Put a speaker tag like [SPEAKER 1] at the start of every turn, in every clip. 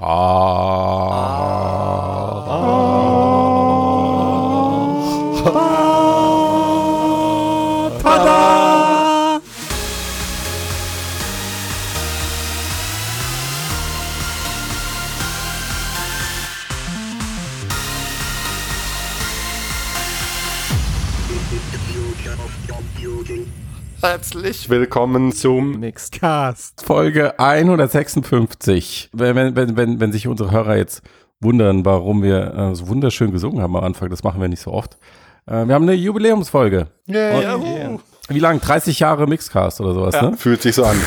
[SPEAKER 1] 아. 아.
[SPEAKER 2] Herzlich willkommen zum
[SPEAKER 3] Mixed.
[SPEAKER 1] Cast.
[SPEAKER 2] Folge 156. Wenn, wenn, wenn, wenn, wenn sich unsere Hörer jetzt wundern, warum wir äh, so wunderschön gesungen haben am Anfang, das machen wir nicht so oft. Äh, wir haben eine Jubiläumsfolge. Und- Wie lang? 30 Jahre Mixcast oder sowas, ne?
[SPEAKER 4] Fühlt sich so an.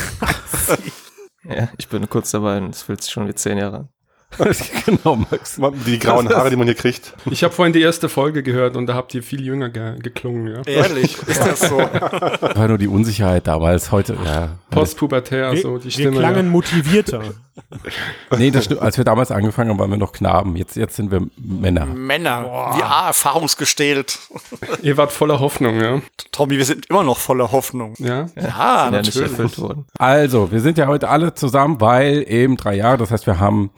[SPEAKER 3] Ja, ich bin kurz dabei und es fühlt sich schon wie zehn Jahre an.
[SPEAKER 2] genau, Max.
[SPEAKER 4] Die grauen Haare, die man hier kriegt.
[SPEAKER 5] Ich habe vorhin die erste Folge gehört und da habt ihr viel jünger ge geklungen, ja.
[SPEAKER 6] Ehrlich, ist das so?
[SPEAKER 2] War nur die Unsicherheit damals, heute, ja.
[SPEAKER 5] Postpubertär,
[SPEAKER 1] Wir,
[SPEAKER 5] so die
[SPEAKER 1] wir
[SPEAKER 5] Stimme.
[SPEAKER 1] klangen motivierter.
[SPEAKER 2] Nee, das stimmt. Als wir damals angefangen haben, waren wir noch Knaben. Jetzt, jetzt sind wir Männer.
[SPEAKER 6] Männer, ja, erfahrungsgestählt.
[SPEAKER 5] ja. Ihr wart voller Hoffnung, ja.
[SPEAKER 6] Tommy, wir sind immer noch voller Hoffnung.
[SPEAKER 5] Ja.
[SPEAKER 6] Ja,
[SPEAKER 3] Ja,
[SPEAKER 6] natürlich.
[SPEAKER 2] Also, wir sind ja heute alle zusammen, weil eben drei Jahre, das heißt, wir haben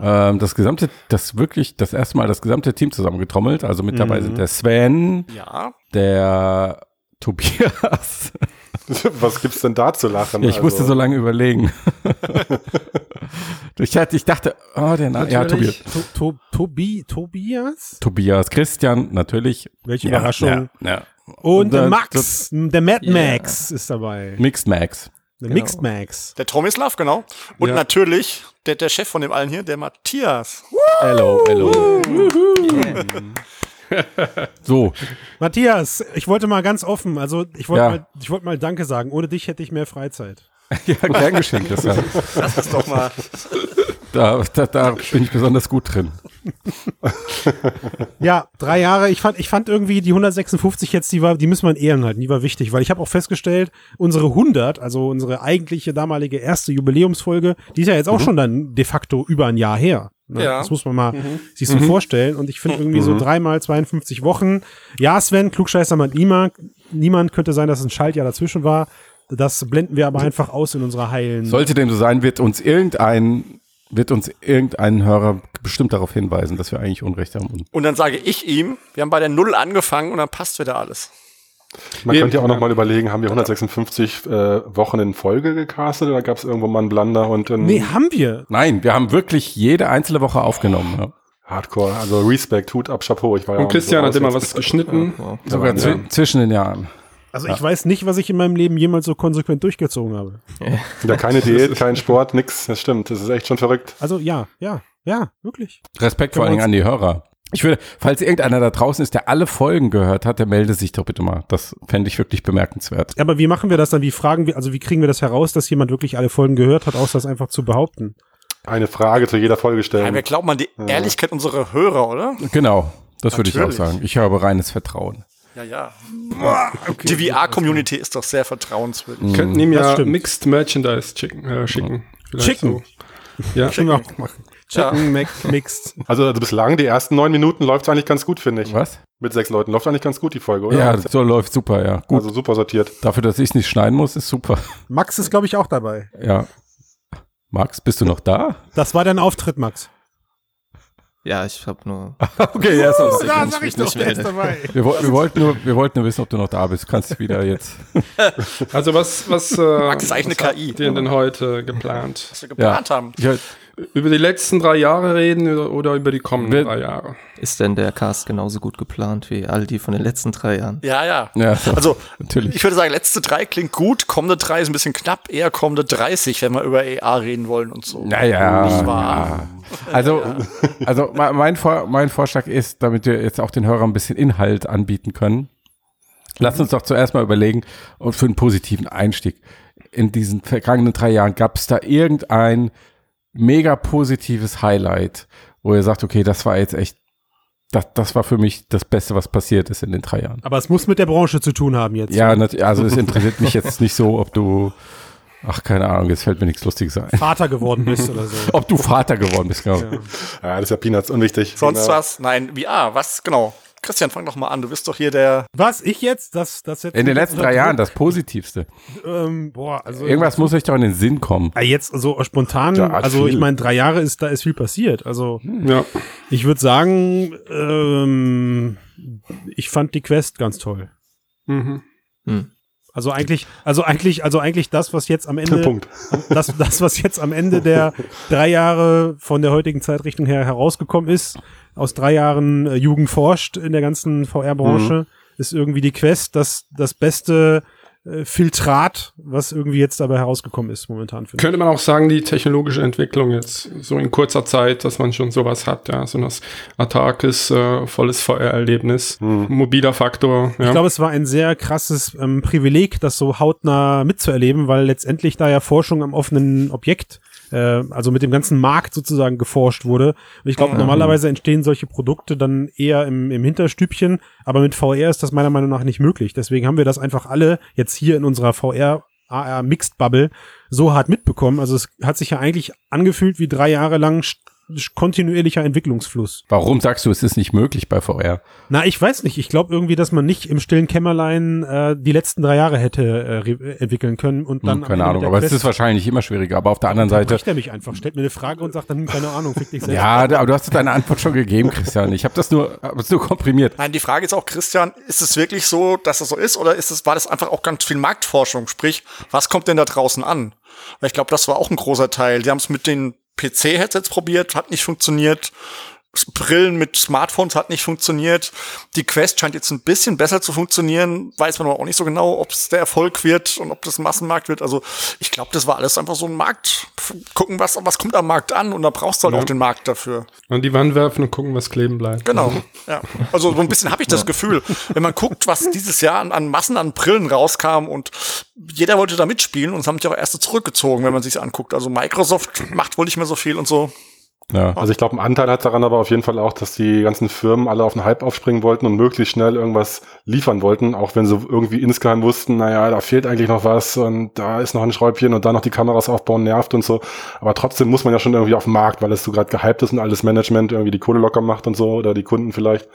[SPEAKER 2] ähm, das gesamte, das wirklich, das erste Mal das gesamte Team zusammengetrommelt. Also mit dabei sind der Sven,
[SPEAKER 6] Ja,
[SPEAKER 2] der Tobias.
[SPEAKER 4] Was gibt's denn da zu lachen?
[SPEAKER 2] Ja, ich
[SPEAKER 4] Also,
[SPEAKER 2] musste so lange überlegen. ich, hatte, ich dachte, oh, der Name, ja, Tobias.
[SPEAKER 1] To, to, Tobi, Tobias?
[SPEAKER 2] Tobias, Christian, natürlich.
[SPEAKER 1] Welche
[SPEAKER 2] Ja,
[SPEAKER 1] Überraschung.
[SPEAKER 2] Ja, ja.
[SPEAKER 1] Und der
[SPEAKER 2] das-
[SPEAKER 1] Max, der Mad. Max ist dabei.
[SPEAKER 2] Mixed Max.
[SPEAKER 1] Der
[SPEAKER 3] Genau.
[SPEAKER 1] Mixed Max.
[SPEAKER 6] der Tomislav, genau. Und
[SPEAKER 5] Ja.
[SPEAKER 6] natürlich der, der Chef von dem allen hier, der Matthias.
[SPEAKER 2] Hello, hello. So,
[SPEAKER 1] Matthias, ich wollte mal ganz offen, also ich wollte
[SPEAKER 2] Ja.
[SPEAKER 1] mal, ich wollte mal Danke sagen. Ohne dich hätte ich mehr Freizeit.
[SPEAKER 2] ja, gern geschenkt. Das, ja.
[SPEAKER 6] Das ist doch mal.
[SPEAKER 2] da, da, da bin ich besonders gut drin.
[SPEAKER 1] Ja, drei Jahre. Ich fand, ich fand irgendwie die 156 jetzt, die war, die müssen wir in Ehren halten. Die war wichtig, weil ich habe auch festgestellt, unsere 100, also unsere eigentliche damalige erste Jubiläumsfolge, die ist ja jetzt auch schon dann de facto über ein Jahr her. Ne?
[SPEAKER 6] Ja.
[SPEAKER 1] Das muss man mal sich so vorstellen. Und ich finde irgendwie so dreimal 52 Wochen. Ja, Sven, Klugscheißer meint niemand. Niemand könnte sein, dass ein Schaltjahr dazwischen war. Das blenden wir aber einfach aus in unserer heilen.
[SPEAKER 2] Sollte dem so sein, wird uns irgendein, wird uns irgendein Hörer bestimmt darauf hinweisen, dass wir eigentlich Unrecht haben. Und
[SPEAKER 6] dann sage ich ihm, wir haben bei der Null angefangen und dann passt wieder alles.
[SPEAKER 4] Man
[SPEAKER 5] Wir-
[SPEAKER 4] könnte ja auch noch mal überlegen, haben wir 156 äh, Wochen in Folge gecastet oder gab es irgendwo mal einen Blunder und einen
[SPEAKER 1] nee, haben wir.
[SPEAKER 2] Nein, wir haben wirklich jede einzelne Woche aufgenommen. Ja.
[SPEAKER 4] Hardcore? Also Respekt, Hut ab, Chapeau. Ich war ja
[SPEAKER 5] Und
[SPEAKER 4] auch
[SPEAKER 5] Christian
[SPEAKER 4] so
[SPEAKER 5] hat immer was geschnitten.
[SPEAKER 3] Wow.
[SPEAKER 2] Sogar
[SPEAKER 4] Ja.
[SPEAKER 2] zwi- zwischen den Jahren.
[SPEAKER 1] Also ich weiß nicht, was ich in meinem Leben jemals so konsequent durchgezogen habe.
[SPEAKER 4] Ja, keine Diät, kein Sport, nix. Das stimmt. Das ist echt schon verrückt.
[SPEAKER 1] Also ja, ja, ja, wirklich.
[SPEAKER 2] Respekt vor allen Dingen an die Hörer. Ich würde, falls irgendeiner da draußen ist, der alle Folgen gehört hat, der melde sich doch bitte mal. Das fände ich wirklich bemerkenswert.
[SPEAKER 1] Aber wie machen wir das dann? Wie fragen wir, also wie kriegen wir das heraus, dass jemand wirklich alle Folgen gehört hat, außer das einfach zu behaupten?
[SPEAKER 4] Eine Frage zu jeder Folge
[SPEAKER 6] Ja,
[SPEAKER 4] stellen.
[SPEAKER 6] wir glauben an die Ehrlichkeit unserer Hörer, oder?
[SPEAKER 2] Genau, das würde ich auch
[SPEAKER 6] Natürlich.
[SPEAKER 2] sagen. Ich habe reines Vertrauen.
[SPEAKER 6] Ja, ja. die VR-Community ist doch sehr vertrauenswürdig.
[SPEAKER 5] Könnten ihm ja. Mixed Merchandise schicken. Äh, schicken.
[SPEAKER 1] Schicken.
[SPEAKER 5] So. Ja.
[SPEAKER 1] Können wir auch machen. Chicken Mac Mixed.
[SPEAKER 4] Also, also bislang, die ersten neun Minuten läuft eigentlich ganz gut, finde ich.
[SPEAKER 2] Was?
[SPEAKER 4] Mit sechs Leuten läuft eigentlich ganz gut, die Folge, oder?
[SPEAKER 2] Ja, so läuft super, ja. Gut.
[SPEAKER 4] Also super sortiert.
[SPEAKER 2] Dafür, dass ich es nicht schneiden muss, ist super.
[SPEAKER 1] Max ist, glaube ich, auch dabei.
[SPEAKER 2] Ja. Max, bist du noch da?
[SPEAKER 1] Das war dein Auftritt, Max.
[SPEAKER 3] Ja, ich habe nur.
[SPEAKER 2] Okay, ja, sonst.
[SPEAKER 3] da kann ich nicht melden.
[SPEAKER 1] dabei.
[SPEAKER 2] Wir, wir, wollten nur, wir wollten nur wissen, ob du noch da bist. Du kannst wieder jetzt.
[SPEAKER 5] Also was, was, äh,
[SPEAKER 6] Max ist eigentlich
[SPEAKER 5] was
[SPEAKER 6] eine KI.
[SPEAKER 5] habt ihr denn heute geplant?
[SPEAKER 6] Was wir geplant haben.
[SPEAKER 2] Ja,
[SPEAKER 5] Über die letzten drei Jahre reden oder, über die kommenden
[SPEAKER 2] Wir-
[SPEAKER 5] drei Jahre?
[SPEAKER 3] Ist denn der Cast genauso gut geplant wie all die von den letzten drei Jahren?
[SPEAKER 6] Ja, ja.
[SPEAKER 2] ja so,
[SPEAKER 6] Also,
[SPEAKER 2] natürlich.
[SPEAKER 6] ich würde sagen, letzte drei klingt gut, kommende drei ist ein bisschen knapp, eher kommende 30, wenn wir über AR reden wollen und so.
[SPEAKER 2] Naja.
[SPEAKER 6] Nicht wahr?
[SPEAKER 2] Ja. Also, also me- mein, Vor mein Vorschlag ist, damit wir jetzt auch den Hörern ein bisschen Inhalt anbieten können, lass uns doch zuerst mal überlegen und für einen positiven Einstieg. In diesen vergangenen drei Jahren gab es da irgendein mega positives Highlight, wo ihr sagt, okay, das war jetzt echt, das, das war für mich das Beste, was passiert ist in den drei Jahren.
[SPEAKER 1] Aber es muss mit der Branche zu tun haben jetzt.
[SPEAKER 2] Ja, also es interessiert mich jetzt nicht so, ob du, ach keine Ahnung, jetzt fällt mir nichts Lustiges ein.
[SPEAKER 1] Vater geworden bist oder so.
[SPEAKER 2] Ob du Vater geworden bist, genau.
[SPEAKER 4] Ja, das ist ja Peanuts unwichtig.
[SPEAKER 6] Sonst
[SPEAKER 4] Genau.
[SPEAKER 6] was? Nein, VR, was genau? Christian, fang doch mal an. Du bist doch hier der.
[SPEAKER 1] Was? Ich jetzt? Das, das jetzt
[SPEAKER 2] In den letzten drei Jahren das Positivste.
[SPEAKER 1] Ähm, boah, also.
[SPEAKER 2] Irgendwas muss euch doch in den Sinn kommen.
[SPEAKER 1] Jetzt so spontan,
[SPEAKER 4] Ja,
[SPEAKER 1] also
[SPEAKER 4] viel.
[SPEAKER 1] ich meine, drei Jahre ist, da ist viel passiert. Also
[SPEAKER 5] Ja.
[SPEAKER 1] ich würde sagen, ähm, ich fand die Quest ganz toll.
[SPEAKER 5] Mhm.
[SPEAKER 1] Also eigentlich, also eigentlich, also eigentlich das, was jetzt am Ende,
[SPEAKER 4] Punkt.
[SPEAKER 1] das, das, was jetzt am Ende der drei Jahre von der heutigen Zeitrichtung her herausgekommen ist, aus drei Jahren äh, Jugend forscht in der ganzen VR-Branche, ist irgendwie die Quest das, das beste äh, Filtrat, was irgendwie jetzt dabei herausgekommen ist momentan. finde ich.
[SPEAKER 5] Könnte man auch sagen, die technologische Entwicklung jetzt so in kurzer Zeit, dass man schon sowas hat, ja, so das autarkes, äh, volles VR-Erlebnis, mobiler Faktor, ja.
[SPEAKER 1] Ich glaube, es war ein sehr krasses ähm, Privileg, das so hautnah mitzuerleben, weil letztendlich da ja Forschung am offenen Objekt, äh, also mit dem ganzen Markt sozusagen geforscht wurde. Und ich glaube, normalerweise entstehen solche Produkte dann eher im, im Hinterstübchen, aber mit VR ist das meiner Meinung nach nicht möglich. Deswegen haben wir das einfach alle jetzt hier in unserer VR AR Mixed Bubble so hart mitbekommen. Also es hat sich ja eigentlich angefühlt wie drei Jahre lang kontinuierlicher Entwicklungsfluss.
[SPEAKER 2] Warum sagst du, es ist nicht möglich bei VR?
[SPEAKER 1] Na, ich weiß nicht. Ich glaube irgendwie, dass man nicht im stillen Kämmerlein äh, die letzten drei Jahre hätte äh, entwickeln können und dann
[SPEAKER 2] Hm, keine Ahnung, aber es
[SPEAKER 1] Quest
[SPEAKER 2] ist wahrscheinlich immer schwieriger. Aber auf der anderen Seite,
[SPEAKER 1] er mich einfach, stellt mir eine Frage und sagt dann, keine Ahnung, fick dich selbst.
[SPEAKER 2] ja, aber du hast deine Antwort schon gegeben, Christian. Ich habe das nur, hab das nur komprimiert.
[SPEAKER 6] Nein, die Frage ist auch, Christian, ist es wirklich so, dass es so ist, oder ist es, war das einfach auch ganz viel Marktforschung? Sprich, was kommt denn da draußen an? Weil ich glaube, das war auch ein großer Teil. Die haben es mit den PC-Headsets probiert, hat nicht funktioniert. Brillen mit Smartphones hat nicht funktioniert. Die Quest scheint jetzt ein bisschen besser zu funktionieren. Weiß man aber auch nicht so genau, ob es der Erfolg wird und ob das Massenmarkt wird. Also ich glaube, das war alles einfach so ein Markt. Gucken, was, was kommt am Markt an und da brauchst du halt
[SPEAKER 5] Ja.
[SPEAKER 6] auch den Markt dafür.
[SPEAKER 5] An die Wand werfen und gucken, was kleben bleibt.
[SPEAKER 6] Genau. Ja. Also so ein bisschen habe ich das Gefühl, wenn man guckt, was dieses Jahr an, an Massen an Brillen rauskam und jeder wollte da mitspielen und es haben sich auch erste zurückgezogen, wenn man sich anguckt. Also Microsoft macht wohl nicht mehr so viel und so.
[SPEAKER 2] Ja.
[SPEAKER 4] Also ich glaube, ein Anteil hat daran aber auf jeden Fall auch, dass die ganzen Firmen alle auf den Hype aufspringen wollten und möglichst schnell irgendwas liefern wollten, auch wenn sie irgendwie insgeheim wussten, naja, da fehlt eigentlich noch was und da ist noch ein Schräubchen und da noch die Kameras aufbauen nervt und so. Aber trotzdem muss man ja schon irgendwie auf den Markt, weil es so gerade gehypt ist und alles Management irgendwie die Kohle locker macht und so oder die Kunden vielleicht.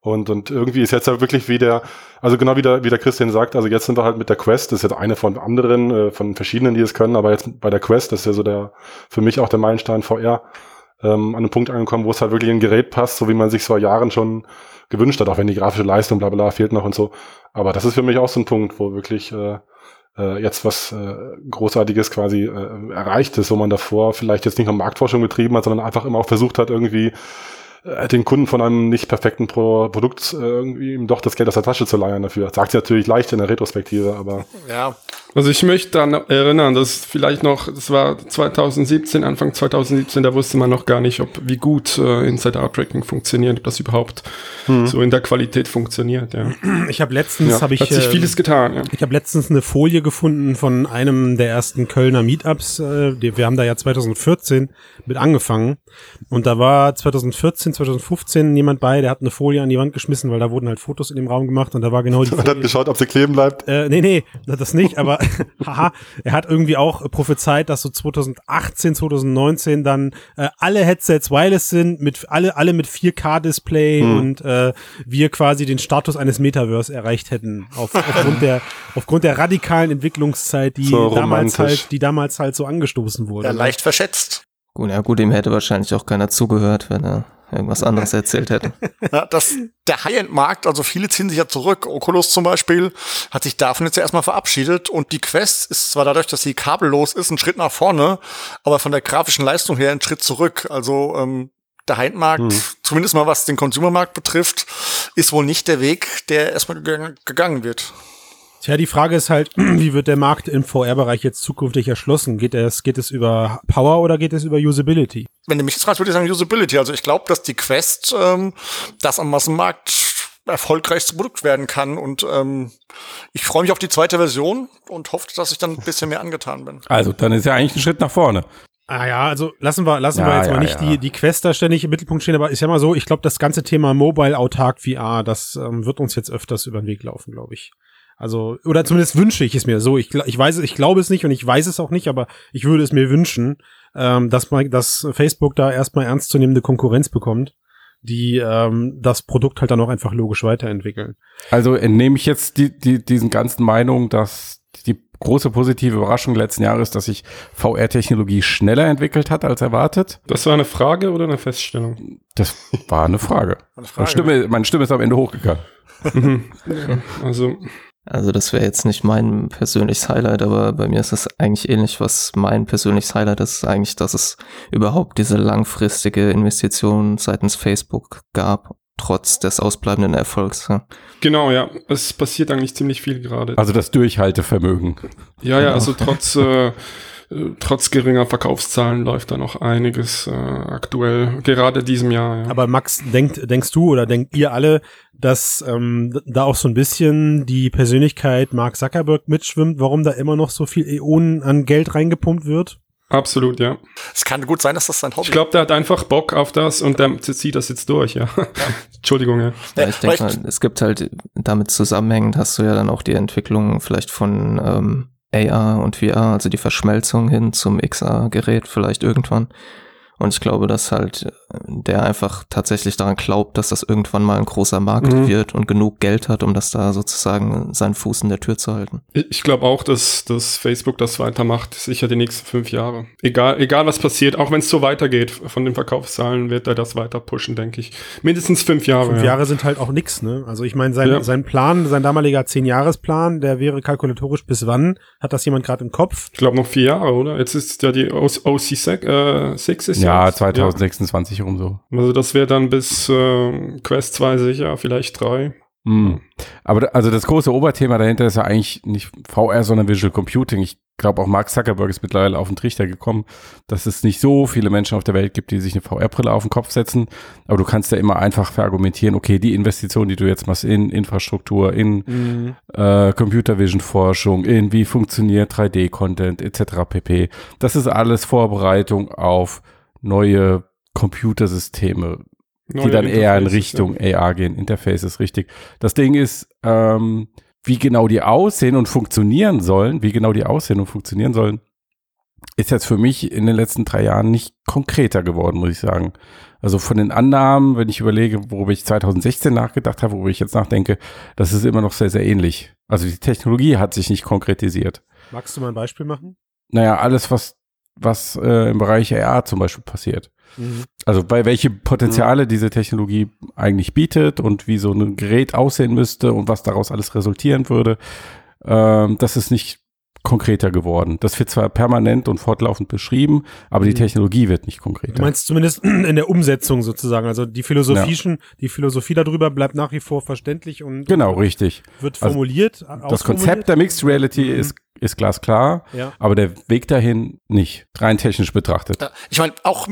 [SPEAKER 4] Und, und irgendwie ist jetzt ja wirklich wie der, also genau wie der, wie der Christian sagt, also jetzt sind wir halt mit der Quest, das ist jetzt eine von anderen, äh, von verschiedenen, die es können, aber jetzt bei der Quest, das ist ja so der, für mich auch der Meilenstein VR, ähm, an einem Punkt angekommen, wo es halt wirklich in ein Gerät passt, so wie man sich vor Jahren schon gewünscht hat, auch wenn die grafische Leistung bla bla fehlt noch und so. Aber das ist für mich auch so ein Punkt, wo wirklich äh, äh, jetzt was äh, Großartiges quasi äh, erreicht ist, wo man davor vielleicht jetzt nicht nur Marktforschung betrieben hat, sondern einfach immer auch versucht hat, irgendwie äh, den Kunden von einem nicht perfekten Pro Produkt äh, irgendwie ihm doch das Geld aus der Tasche zu leiern dafür. Sagt sie natürlich leicht in der Retrospektive, aber
[SPEAKER 6] Ja.
[SPEAKER 5] Also ich möchte dann erinnern, dass vielleicht noch, das war 2017, Anfang 2017, da wusste man noch gar nicht, ob wie gut äh, Inside-Out-Tracking funktioniert, ob das überhaupt so in der Qualität funktioniert. Ja.
[SPEAKER 1] Ich habe letztens, habe ich,
[SPEAKER 5] Hat sich
[SPEAKER 1] äh,
[SPEAKER 5] vieles getan. Ja.
[SPEAKER 1] Ich habe letztens eine Folie gefunden von einem der ersten Kölner Meetups. Äh, wir haben da ja 2014 mit angefangen. Und da war 2014, 2015 jemand bei, der hat eine Folie an die Wand geschmissen, weil da wurden halt Fotos in dem Raum gemacht und da war genau die
[SPEAKER 4] man hat geschaut, ob sie kleben bleibt.
[SPEAKER 1] Äh, nee, nee, das nicht, aber haha, er hat irgendwie auch äh, prophezeit, dass so 2018, 2019 dann äh, alle Headsets wireless sind, mit alle alle mit 4K-Display und äh, wir quasi den Status eines Metaverse erreicht hätten auf, aufgrund der aufgrund der radikalen Entwicklungszeit, die
[SPEAKER 4] So
[SPEAKER 1] damals halt die damals halt so angestoßen wurde.
[SPEAKER 6] ja, leicht verschätzt.
[SPEAKER 3] Gut, ja gut, ihm hätte wahrscheinlich auch keiner zugehört, wenn er irgendwas anderes erzählt hätte.
[SPEAKER 6] Ja, das, der High-End-Markt, also viele ziehen sich ja zurück. Oculus zum Beispiel hat sich davon jetzt ja erstmal verabschiedet und die Quest ist zwar dadurch, dass sie kabellos ist, ein Schritt nach vorne, aber von der grafischen Leistung her ein Schritt zurück. Also ähm, der High-End-Markt, zumindest mal was den Consumer-Markt betrifft, ist wohl nicht der Weg, der erstmal gegangen wird.
[SPEAKER 1] Tja, die Frage ist halt, wie wird der Markt im VR-Bereich jetzt zukünftig erschlossen? Geht es, geht es über Power oder geht es über Usability?
[SPEAKER 6] Wenn du mich jetzt fragst, würde ich sagen Usability. Also ich glaube, dass die Quest ähm, das am Massenmarkt erfolgreichste Produkt werden kann. Und ähm, ich freue mich auf die zweite Version und hoffe, dass ich dann ein bisschen mehr angetan bin.
[SPEAKER 2] Also, dann ist ja eigentlich ein Schritt nach vorne.
[SPEAKER 1] Ah ja, also lassen wir, lassen
[SPEAKER 2] Ja,
[SPEAKER 1] wir jetzt
[SPEAKER 2] ja,
[SPEAKER 1] mal nicht
[SPEAKER 2] ja.
[SPEAKER 1] die, die Quest da ständig im Mittelpunkt stehen, aber ist ja mal so, ich glaube, das ganze Thema Mobile Autark VR, das ähm, wird uns jetzt öfters über den Weg laufen, glaube ich. Also, oder zumindest wünsche ich es mir so. Ich, ich weiß, es- ich glaube es nicht und ich weiß es auch nicht, aber ich würde es mir wünschen, ähm, dass man, dass Facebook da erstmal ernstzunehmende Konkurrenz bekommt, die ähm, das Produkt halt dann auch einfach logisch weiterentwickeln.
[SPEAKER 2] Also entnehme ich jetzt die, die, diesen ganzen Meinungen, dass die große positive Überraschung letzten Jahres, dass sich VR-Technologie schneller entwickelt hat als erwartet.
[SPEAKER 5] Das war eine Frage oder eine Feststellung?
[SPEAKER 2] Das war eine Frage.
[SPEAKER 6] Eine Frage.
[SPEAKER 2] Meine, Stimme, meine Stimme ist am Ende hochgegangen.
[SPEAKER 5] Also,
[SPEAKER 3] Also das wäre jetzt nicht mein persönliches Highlight, aber bei mir ist es eigentlich ähnlich, was mein persönliches Highlight ist, eigentlich, dass es überhaupt diese langfristige Investition seitens Facebook gab, trotz des ausbleibenden Erfolgs. ja.
[SPEAKER 5] genau, ja. Es passiert eigentlich ziemlich viel gerade.
[SPEAKER 2] Also das Durchhaltevermögen.
[SPEAKER 5] Ja, ja, also trotz, äh, trotz geringer Verkaufszahlen läuft da noch einiges äh, aktuell, gerade diesem Jahr. Ja.
[SPEAKER 1] Aber Max, denkt, denkst du oder denkt ihr alle, dass ähm, da auch so ein bisschen die Persönlichkeit Mark Zuckerberg mitschwimmt, warum da immer noch so viel Äonen an Geld reingepumpt wird?
[SPEAKER 5] Absolut, ja.
[SPEAKER 6] Es kann gut sein, dass das sein Hobby
[SPEAKER 5] Ich glaube, der hat einfach Bock auf das und der zieht das jetzt durch, ja. Entschuldigung, ja.
[SPEAKER 3] Ja, ich denke mal, es gibt halt damit zusammenhängend hast du ja dann auch die Entwicklung vielleicht von ähm, AR und VR, also die Verschmelzung hin zum XR-Gerät vielleicht irgendwann. Und ich glaube, dass halt der einfach tatsächlich daran glaubt, dass das irgendwann mal ein großer Markt
[SPEAKER 5] Mhm.
[SPEAKER 3] wird und genug Geld hat, um das da sozusagen seinen Fuß in der Tür zu halten.
[SPEAKER 5] Ich ich glaube auch, dass, dass Facebook das weitermacht, sicher die nächsten fünf Jahre. Egal, egal was passiert, auch wenn es so weitergeht, von den Verkaufszahlen wird er das weiter pushen, denke ich. Mindestens fünf Jahre.
[SPEAKER 1] Fünf
[SPEAKER 5] ja.
[SPEAKER 1] Jahre sind halt auch nix, ne? Also ich meine, sein,
[SPEAKER 5] Ja.
[SPEAKER 1] sein Plan, sein damaliger Zehn-Jahres-Plan, der wäre kalkulatorisch bis wann? Hat das jemand gerade im Kopf?
[SPEAKER 5] Ich glaube noch vier Jahre, oder? Jetzt ist ja die OC6 äh, 6 ist
[SPEAKER 2] Ja,
[SPEAKER 5] jetzt.
[SPEAKER 2] 2026 rum so.
[SPEAKER 5] Also das wäre dann bis äh, Quest 2 sicher, vielleicht 3.
[SPEAKER 2] Hm. Aber da, also das große Oberthema dahinter ist ja eigentlich nicht VR, sondern Visual Computing. Ich glaube auch Mark Zuckerberg ist mittlerweile auf den Trichter gekommen, dass es nicht so viele Menschen auf der Welt gibt, die sich eine VR-Brille auf den Kopf setzen. Aber du kannst ja immer einfach verargumentieren, okay, die Investition, die du jetzt machst in Infrastruktur, in äh, Computer Vision Forschung, in wie funktioniert 3D-Content etc. pp. Das ist alles Vorbereitung auf neue Computersysteme, die
[SPEAKER 5] Neue
[SPEAKER 2] dann eher in Richtung AR gehen. Interfaces, richtig. Das Ding ist, ähm, wie genau die aussehen und funktionieren sollen, wie genau die aussehen und funktionieren sollen, ist jetzt für mich in den letzten drei Jahren nicht konkreter geworden, muss ich sagen. Also von den Annahmen, wenn ich überlege, worüber ich 2016 nachgedacht habe, worüber ich jetzt nachdenke, das ist immer noch sehr, sehr ähnlich. Also die Technologie hat sich nicht konkretisiert.
[SPEAKER 1] Magst du mal ein Beispiel machen?
[SPEAKER 2] Naja, alles, was, was äh, im Bereich AR zum Beispiel passiert. Also bei welche Potenziale diese Technologie eigentlich bietet und wie so ein Gerät aussehen müsste und was daraus alles resultieren würde, ähm, das ist nicht konkreter geworden. Das wird zwar permanent und fortlaufend beschrieben, aber die
[SPEAKER 1] Mhm.
[SPEAKER 2] Technologie wird nicht
[SPEAKER 1] Du
[SPEAKER 2] konkreter.
[SPEAKER 1] meinst zumindest in der Umsetzung sozusagen. Also die Philosophie, die Philosophie darüber bleibt nach wie vor verständlich und
[SPEAKER 2] Genau, richtig.
[SPEAKER 1] wird
[SPEAKER 2] Also
[SPEAKER 1] formuliert.
[SPEAKER 2] Das
[SPEAKER 1] ausformuliert.
[SPEAKER 2] Konzept der Mixed Reality
[SPEAKER 1] Mhm.
[SPEAKER 2] ist, ist glasklar,
[SPEAKER 1] Ja.
[SPEAKER 2] aber der Weg dahin nicht, rein technisch betrachtet.
[SPEAKER 6] Ja, ich meine, auch,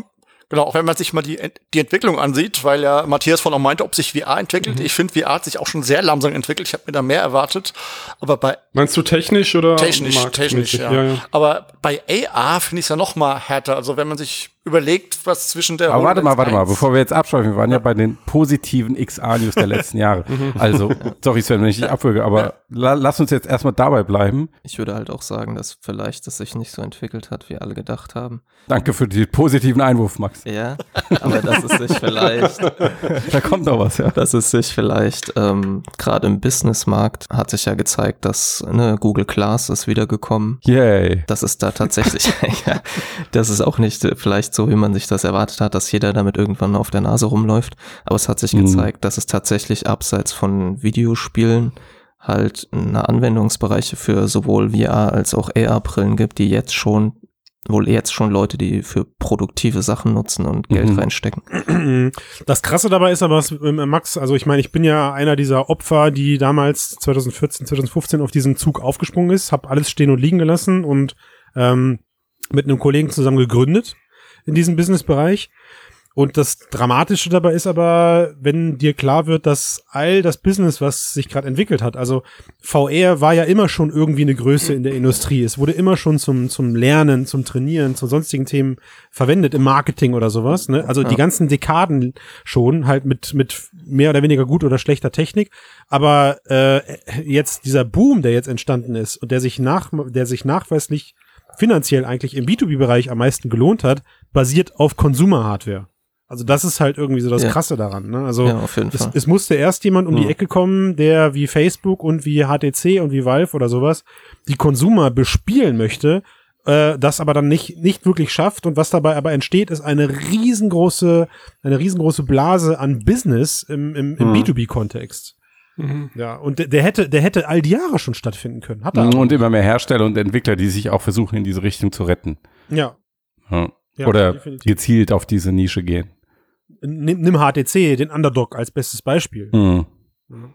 [SPEAKER 6] genau, auch wenn man sich mal die, die Entwicklung ansieht, weil ja Matthias von auch meinte, ob sich VR entwickelt. Ich finde, VR hat sich auch schon sehr langsam entwickelt. Ich habe mir da mehr erwartet. Aber bei
[SPEAKER 5] Meinst du technisch oder
[SPEAKER 6] technisch, technisch, ja.
[SPEAKER 5] ja, ja.
[SPEAKER 6] Aber bei AR finde ich es ja noch mal härter. Also wenn man sich überlegt, was zwischen der
[SPEAKER 2] Aber warte mal, warte mal,
[SPEAKER 6] 1
[SPEAKER 2] bevor wir jetzt abschweifen, wir waren ja bei den positiven XA-News der letzten Jahre. Also, sorry Sven, wenn ich dich abwürge, aber la lass uns jetzt erstmal dabei bleiben.
[SPEAKER 3] Ich würde halt auch sagen, dass vielleicht es sich nicht so entwickelt hat, wie alle gedacht haben.
[SPEAKER 2] Danke für den positiven Einwurf, Max.
[SPEAKER 3] Ja, aber dass es sich vielleicht
[SPEAKER 2] Da kommt noch was, ja.
[SPEAKER 3] dass es sich vielleicht ähm, gerade im Businessmarkt hat sich ja gezeigt, dass ne, Google Glass ist wiedergekommen.
[SPEAKER 2] Yay.
[SPEAKER 3] Das ist da tatsächlich, ja, das ist auch nicht äh, vielleicht so, wie man sich das erwartet hat, dass jeder damit irgendwann auf der Nase rumläuft. Aber es hat sich
[SPEAKER 2] Mhm.
[SPEAKER 3] gezeigt, dass es tatsächlich abseits von Videospielen halt eine Anwendungsbereiche für sowohl VR als auch AR-Brillen gibt, die jetzt schon, wohl jetzt schon Leute, die für produktive Sachen nutzen und Geld
[SPEAKER 2] Mhm.
[SPEAKER 3] reinstecken.
[SPEAKER 1] Das Krasse dabei ist aber, ähm, Max, also ich meine, ich bin ja einer dieser Opfer, die damals 2014, 2015 auf diesen Zug aufgesprungen ist, habe alles stehen und liegen gelassen und ähm, mit einem Kollegen zusammen gegründet in diesem Businessbereich. Und das Dramatische dabei ist aber, wenn dir klar wird, dass all das Business, was sich gerade entwickelt hat, also VR war ja immer schon irgendwie eine Größe in der Industrie. Es wurde immer schon zum, zum Lernen, zum Trainieren, zu sonstigen Themen verwendet, im Marketing oder sowas. Ne? Also die ganzen Dekaden schon, halt mit, mit mehr oder weniger gut oder schlechter Technik. Aber äh, jetzt dieser Boom, der jetzt entstanden ist und der sich nach, der sich nachweislich finanziell eigentlich im B2B-Bereich am meisten gelohnt hat, basiert auf Consumer-Hardware. Also das ist halt irgendwie so das
[SPEAKER 3] Ja.
[SPEAKER 1] Krasse daran. Ne? Also
[SPEAKER 3] Ja,
[SPEAKER 1] es, es musste erst jemand um die
[SPEAKER 4] Mhm.
[SPEAKER 1] Ecke kommen, der wie Facebook und wie HTC und wie Valve oder sowas die Konsumer bespielen möchte, äh, das aber dann nicht, nicht wirklich schafft. Und was dabei aber entsteht, ist eine riesengroße, eine riesengroße Blase an Business im, im, im
[SPEAKER 4] Mhm.
[SPEAKER 1] B2B-Kontext.
[SPEAKER 5] Mhm.
[SPEAKER 1] Ja, und der, der hätte, der hätte all die Jahre schon stattfinden können. Hat er aber
[SPEAKER 2] Und immer mehr Hersteller und Entwickler, die sich auch versuchen, in diese Richtung zu retten.
[SPEAKER 1] Ja.
[SPEAKER 2] Ja.
[SPEAKER 1] ja
[SPEAKER 2] Oder
[SPEAKER 1] definitiv.
[SPEAKER 2] gezielt auf diese Nische gehen.
[SPEAKER 1] Nimm, nimm HTC, den Underdog, als bestes Beispiel.
[SPEAKER 2] Mhm.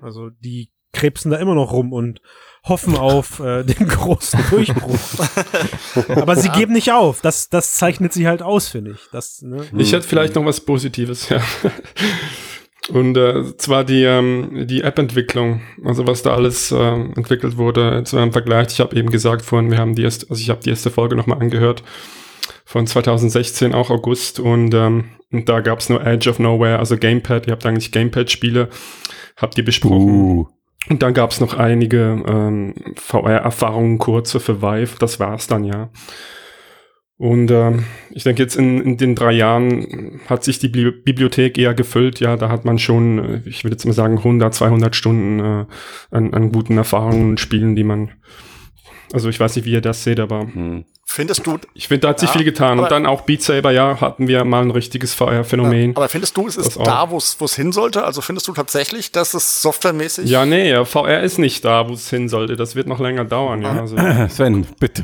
[SPEAKER 1] Also die krebsen da immer noch rum und hoffen auf äh, den großen Durchbruch. Aber sie geben nicht auf. Das, das zeichnet sie halt aus, finde ich. Das, ne?
[SPEAKER 5] Ich hätte vielleicht noch was Positives, ja. Und äh, zwar die, ähm, die App-Entwicklung, also was da alles ähm, entwickelt wurde zu einem Vergleich. Ich habe eben gesagt vorhin, wir haben die erste, also ich habe die erste Folge nochmal angehört von 2016, auch August, und, ähm, und da gab es nur Edge of Nowhere, also Gamepad. Ihr habt eigentlich Gamepad-Spiele, habt ihr besprochen.
[SPEAKER 2] Uh.
[SPEAKER 5] Und dann gab es noch einige ähm, VR-Erfahrungen, kurze für Vive. Das war's dann ja. Und ähm, ich denke jetzt in, in den drei Jahren hat sich die Bibli- Bibliothek eher gefüllt. Ja, da hat man schon, äh, ich würde jetzt mal sagen, 100, 200 Stunden äh, an, an guten Erfahrungen und Spielen, die man, also ich weiß nicht, wie ihr das seht, aber
[SPEAKER 2] Mhm.
[SPEAKER 6] Findest du,
[SPEAKER 5] ich finde, da hat sich
[SPEAKER 6] Ja,
[SPEAKER 5] viel getan.
[SPEAKER 6] aber-
[SPEAKER 5] Und dann auch Beat Saber, ja, hatten wir mal ein richtiges VR-Phänomen.
[SPEAKER 6] aber findest du, es ist da, wo es hin sollte? Also findest du tatsächlich, dass es softwaremäßig
[SPEAKER 5] Ja, nee, ja, VR ist nicht da, wo es hin sollte. Das wird noch länger dauern, ja. Also,
[SPEAKER 2] Sven, bitte.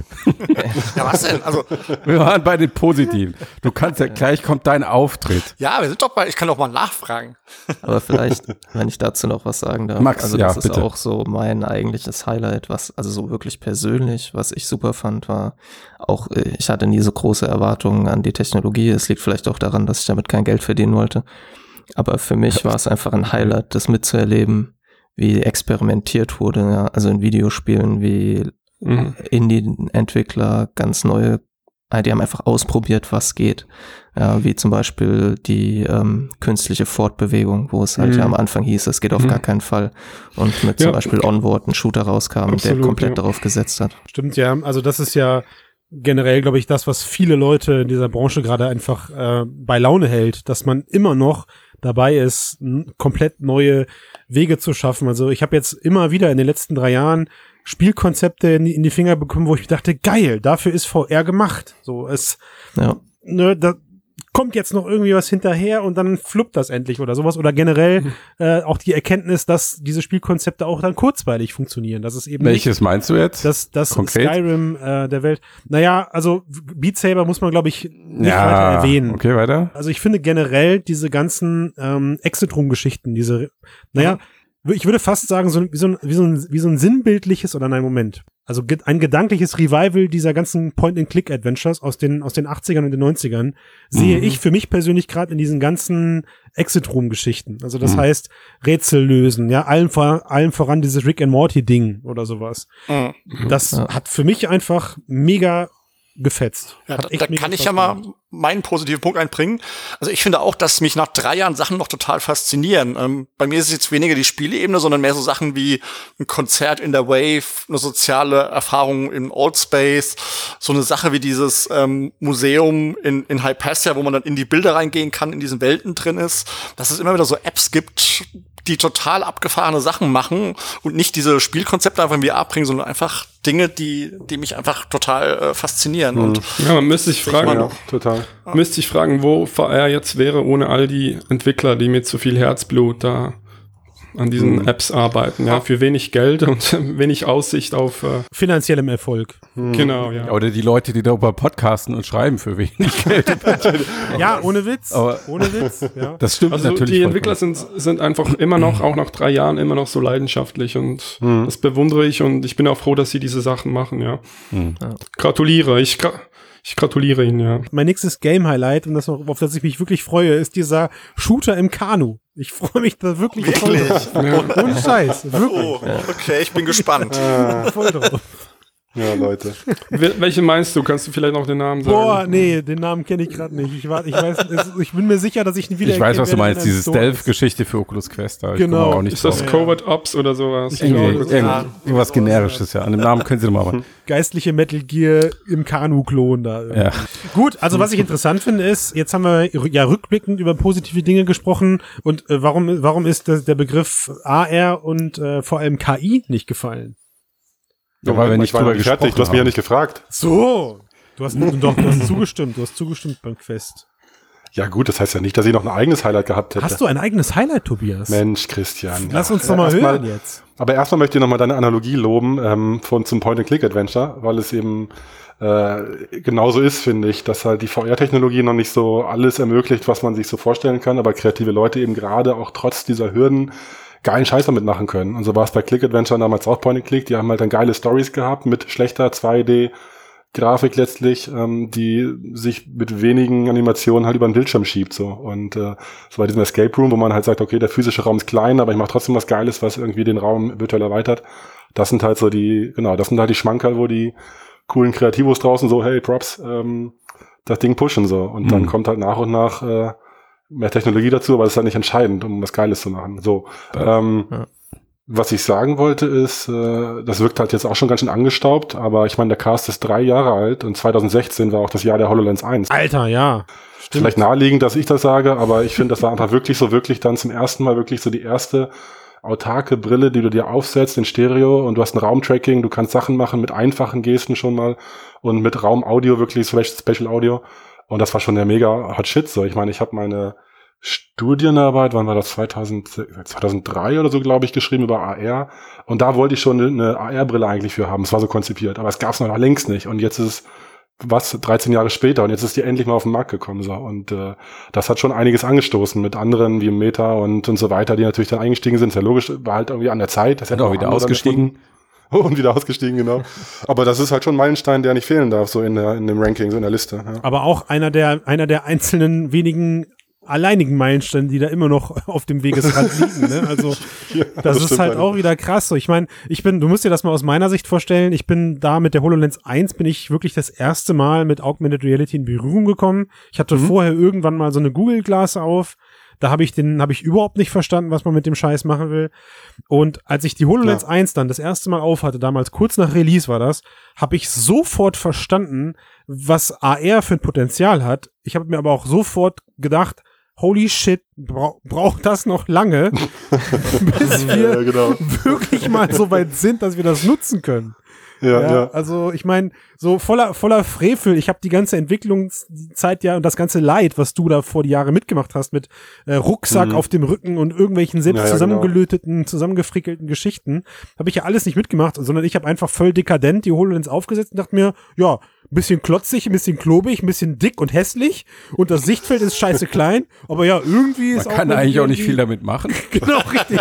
[SPEAKER 6] Ja, was denn? Also,
[SPEAKER 2] Wir waren bei den Positiven. Du kannst ja, gleich kommt dein Auftritt.
[SPEAKER 6] ja, wir sind doch bei, ich kann doch mal nachfragen.
[SPEAKER 3] Aber vielleicht, wenn ich dazu noch was sagen darf.
[SPEAKER 2] Max,
[SPEAKER 3] also
[SPEAKER 2] ja,
[SPEAKER 3] das ist
[SPEAKER 2] bitte.
[SPEAKER 3] auch so mein eigentliches Highlight, was, also so wirklich persönlich, was ich super fand, war auch, äh, ich hatte nie so große Erwartungen an die Technologie. Es liegt vielleicht auch daran, dass ich damit kein Geld verdienen wollte. Aber für mich war es einfach ein Highlight, das mitzuerleben, wie experimentiert wurde, ja, also in Videospielen, wie
[SPEAKER 5] mhm.
[SPEAKER 3] Indie-Entwickler ganz neue, die haben einfach ausprobiert, was geht. Ja, wie zum Beispiel die ähm, künstliche Fortbewegung, wo es halt
[SPEAKER 5] Mhm.
[SPEAKER 3] ja am Anfang hieß, es geht auf
[SPEAKER 5] Mhm.
[SPEAKER 3] gar keinen Fall. Und mit zum
[SPEAKER 5] Ja.
[SPEAKER 3] Beispiel Onward ein Shooter rauskam,
[SPEAKER 5] Absolut,
[SPEAKER 3] der komplett
[SPEAKER 5] ja.
[SPEAKER 3] darauf gesetzt hat.
[SPEAKER 1] Stimmt, ja. Also das ist ja generell, glaube ich, das, was viele Leute in dieser Branche gerade einfach äh, bei Laune hält, dass man immer noch dabei ist, komplett neue Wege zu schaffen. Also ich habe jetzt immer wieder in den letzten drei Jahren Spielkonzepte in die, in die Finger bekommen, wo ich dachte, geil, dafür ist VR gemacht. So, es,
[SPEAKER 3] Ja,
[SPEAKER 1] ne, da kommt jetzt noch irgendwie was hinterher und dann fluppt das endlich oder sowas. Oder generell äh, auch die Erkenntnis, dass diese Spielkonzepte auch dann kurzweilig funktionieren. Dass es eben nicht
[SPEAKER 2] Welches meinst du jetzt?
[SPEAKER 1] das, das
[SPEAKER 2] Konkret?
[SPEAKER 1] Skyrim äh, der Welt. Naja, also Beat Saber muss man, glaube ich, nicht weiter erwähnen.
[SPEAKER 2] Okay, weiter.
[SPEAKER 1] Also ich finde generell diese ganzen ähm, Exit-Room-Geschichten, diese, naja, ich würde fast sagen, so, wie, so ein, wie, so ein, wie so ein sinnbildliches oder nein, Moment. Also ein gedankliches Revival dieser ganzen Point-and-Click-Adventures aus den, aus den 80ern und den 90ern sehe
[SPEAKER 2] Mhm.
[SPEAKER 1] ich für mich persönlich gerade in diesen ganzen Exit-Room-Geschichten. Also das
[SPEAKER 2] Mhm.
[SPEAKER 1] heißt, Rätsel lösen, ja, allem, vor, allem voran dieses Rick and Morty-Ding oder sowas.
[SPEAKER 6] Mhm.
[SPEAKER 1] Das
[SPEAKER 3] Ja.
[SPEAKER 1] hat für mich einfach mega gefetzt.
[SPEAKER 6] Ja, da, da kann ich ja mal meinen positiven Punkt einbringen. Also ich finde auch, dass mich nach drei Jahren Sachen noch total faszinieren. Ähm, bei mir ist es jetzt weniger die Spieleebene, sondern mehr so Sachen wie ein Konzert in der Wave, eine soziale Erfahrung im Old Space, so eine Sache wie dieses ähm, Museum in, in Hypatia, wo man dann in die Bilder reingehen kann, in diesen Welten drin ist, dass es immer wieder so Apps gibt, die total abgefahrene Sachen machen und nicht diese Spielkonzepte einfach in VR bringen, sondern einfach Dinge, die, die mich einfach total äh, faszinieren. Und
[SPEAKER 5] Ja, man müsste sich fragen,
[SPEAKER 4] Ja, total.
[SPEAKER 5] müsste ich fragen, wo VR jetzt wäre ohne all die Entwickler, die mit so viel Herzblut da an diesen
[SPEAKER 2] Mhm.
[SPEAKER 5] Apps arbeiten, ja, für wenig Geld und wenig Aussicht auf, äh,
[SPEAKER 1] Finanziellem Erfolg.
[SPEAKER 5] genau, ja.
[SPEAKER 2] Oder die Leute, die darüber podcasten und schreiben für wenig Geld.
[SPEAKER 1] Ja, ohne Witz.
[SPEAKER 2] Aber-
[SPEAKER 1] ohne Witz. Ja.
[SPEAKER 2] Das stimmt
[SPEAKER 5] Also
[SPEAKER 2] natürlich.
[SPEAKER 5] die. Entwickler sind, sind einfach immer noch, auch nach drei Jahren, immer noch so leidenschaftlich und
[SPEAKER 2] Mhm.
[SPEAKER 5] das bewundere ich und ich bin auch froh, dass sie diese Sachen machen, ja.
[SPEAKER 2] Mhm.
[SPEAKER 3] Ja.
[SPEAKER 5] Gratuliere, ich, gra ich gratuliere ihnen, ja.
[SPEAKER 1] Mein nächstes Game-Highlight, und das, auf das ich mich wirklich freue, ist dieser Shooter im Kanu. Ich freue mich da wirklich, voll
[SPEAKER 6] Wirklich?
[SPEAKER 1] drauf. Ohne Scheiß. Wirklich
[SPEAKER 6] Oh, okay, ich bin gespannt.
[SPEAKER 1] voll drauf.
[SPEAKER 4] Ja, Leute.
[SPEAKER 5] Wel- Welche meinst du? Kannst du vielleicht noch den Namen sagen?
[SPEAKER 1] Boah, nee, den Namen kenne ich gerade nicht. Ich, war, ich, weiß, es, ich bin mir sicher, dass ich ihn wieder
[SPEAKER 2] Ich weiß, was du meinst, diese. Stealth-Geschichte für Oculus Quest. Da.
[SPEAKER 1] Genau.
[SPEAKER 2] auch nicht
[SPEAKER 5] Ist das
[SPEAKER 2] drauf.
[SPEAKER 5] Covert Ops oder sowas?
[SPEAKER 2] Irgendwie,
[SPEAKER 6] ja.
[SPEAKER 2] irgendwas Generisches, ja. An dem Namen können sie nochmal machen.
[SPEAKER 1] Geistliche Metal Gear im Kanu-Klon da.
[SPEAKER 2] Ja.
[SPEAKER 1] Gut, also was ich interessant finde ist, jetzt haben wir ja rückblickend über positive Dinge gesprochen und äh, warum, warum ist der Begriff AR und äh, vor allem KI nicht gefallen?
[SPEAKER 2] Ja, weil wir nicht
[SPEAKER 4] ich war noch
[SPEAKER 2] drüber
[SPEAKER 4] nicht fertig. Du hast mich ja nicht gefragt.
[SPEAKER 1] So. Du hast, doch, du hast zugestimmt, du hast zugestimmt beim Quest.
[SPEAKER 4] Ja gut, das heißt ja nicht, dass ich noch ein eigenes Highlight gehabt hätte.
[SPEAKER 1] Hast du ein eigenes Highlight, Tobias?
[SPEAKER 4] Mensch, Christian.
[SPEAKER 1] Lass uns doch mal
[SPEAKER 4] erstmal-
[SPEAKER 1] hören jetzt.
[SPEAKER 4] Aber erstmal möchte ich nochmal deine Analogie loben ähm, von zum Point-and-Click-Adventure, weil es eben äh, genauso ist, finde ich, dass halt die VR-Technologie noch nicht so alles ermöglicht, was man sich so vorstellen kann, aber kreative Leute eben gerade auch trotz dieser Hürden geilen Scheiß damit machen können. Und so war es bei Click-Adventure damals auch Point-and-Click. Die haben halt dann geile Stories gehabt mit schlechter 2D Grafik letztlich, ähm, die sich mit wenigen Animationen halt über den Bildschirm schiebt so und äh, so bei diesem Escape Room, wo man halt sagt, okay, der physische Raum ist klein, aber ich mache trotzdem was Geiles, was irgendwie den Raum virtuell erweitert. Das sind halt so die, genau, das sind halt die Schmankerl, wo die coolen Kreativos draußen so, hey, Props, ähm, das Ding pushen so und dann
[SPEAKER 2] Mhm.
[SPEAKER 4] kommt halt nach und nach äh, mehr Technologie dazu, aber das ist halt nicht entscheidend, um was Geiles zu machen. So, ähm,
[SPEAKER 3] Ja.
[SPEAKER 4] was ich sagen wollte ist, äh, das wirkt halt jetzt auch schon ganz schön angestaubt, aber ich meine, der Cast ist drei Jahre alt und 2016 war auch das Jahr der HoloLens 1.
[SPEAKER 1] Alter, ja. Stimmt.
[SPEAKER 4] Vielleicht naheliegend, dass ich das sage, aber ich finde, das war einfach wirklich so, wirklich dann zum ersten Mal wirklich so die erste autarke Brille, die du dir aufsetzt in Stereo und du hast ein Raumtracking, du kannst Sachen machen mit einfachen Gesten schon mal und mit Raumaudio wirklich Special Special Audio und das war schon der mega Hot Shit so. Ich meine, ich habe meine Studienarbeit, wann war das 2000, 2003 oder so, glaube ich, geschrieben über AR und da wollte ich schon eine AR-Brille eigentlich für haben. Es war so konzipiert, aber es gab es noch längst nicht und jetzt ist es was 13 Jahre später und jetzt ist die endlich mal auf den Markt gekommen so und äh, das hat schon einiges angestoßen mit anderen wie Meta und und so weiter, die natürlich dann eingestiegen sind. Ist ja logisch, war halt irgendwie an der Zeit. Das hätten
[SPEAKER 2] auch wieder ausgestiegen.
[SPEAKER 4] Und wieder ausgestiegen, genau. Aber das ist halt schon ein Meilenstein, der nicht fehlen darf, so in der in dem Ranking, so in der Liste. Ja.
[SPEAKER 1] Aber auch einer der, einer der einzelnen wenigen alleinigen Meilensteine, die da immer noch auf dem Wegesrand liegen. Ne? Also das,
[SPEAKER 4] das
[SPEAKER 1] ist halt
[SPEAKER 4] eigentlich.
[SPEAKER 1] auch wieder krass. So, ich meine, ich bin, du musst dir das mal aus meiner Sicht vorstellen. Ich bin da mit der HoloLens 1 bin ich wirklich das erste Mal mit Augmented Reality in Berührung gekommen. Ich hatte
[SPEAKER 4] Mhm.
[SPEAKER 1] vorher irgendwann mal so eine Google Glass auf. Da habe ich den, habe ich überhaupt nicht verstanden, was man mit dem Scheiß machen will. Und als ich die HoloLens
[SPEAKER 4] Ja.
[SPEAKER 1] 1 dann das erste Mal aufhatte, damals kurz nach Release war das, habe ich sofort verstanden, was AR für ein Potenzial hat. Ich habe mir aber auch sofort gedacht, holy shit, bra braucht das noch lange, bis
[SPEAKER 4] Ja,
[SPEAKER 1] wir
[SPEAKER 4] genau.
[SPEAKER 1] wirklich mal so weit sind, dass wir das nutzen können.
[SPEAKER 4] Ja,
[SPEAKER 1] Ja,
[SPEAKER 4] ja.
[SPEAKER 1] Also ich meine, so voller, voller Frevel. Ich habe die ganze Entwicklungszeit ja und das ganze Leid, was du da vor die Jahre mitgemacht hast, mit äh, Rucksack
[SPEAKER 4] Mhm.
[SPEAKER 1] auf dem Rücken und irgendwelchen selbst
[SPEAKER 4] Ja, ja,
[SPEAKER 1] zusammengelöteten, zusammengefrickelten Geschichten, habe ich ja alles nicht mitgemacht, sondern ich habe einfach voll dekadent die HoloLens aufgesetzt und dachte mir, ja, ein bisschen klotzig, ein bisschen klobig, ein bisschen dick und hässlich und das Sichtfeld ist scheiße klein, aber ja, irgendwie
[SPEAKER 2] Man
[SPEAKER 1] ist
[SPEAKER 2] kann
[SPEAKER 1] auch
[SPEAKER 2] eigentlich auch nicht viel damit machen.
[SPEAKER 1] Genau, richtig.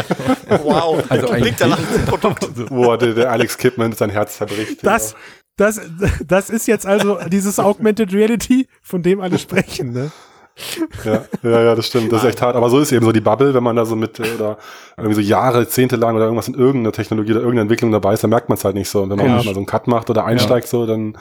[SPEAKER 6] Wow.
[SPEAKER 2] Also
[SPEAKER 6] Klingt ja nach einem Produkt.
[SPEAKER 4] Boah, der, der Alex Kidman sein Herz zerbricht.
[SPEAKER 1] Das, das, das ist jetzt also dieses Augmented Reality, von dem alle sprechen, ne?
[SPEAKER 4] Ja, ja, ja, das stimmt. Das ist echt hart. Aber so ist eben so die Bubble, wenn man da so mit äh, oder irgendwie so Jahre, Jahrzehnte lang oder irgendwas in irgendeiner Technologie oder irgendeiner Entwicklung dabei ist, dann merkt man es halt nicht so. Und wenn man
[SPEAKER 1] Ja.
[SPEAKER 4] mal so einen Cut macht oder einsteigt, so, dann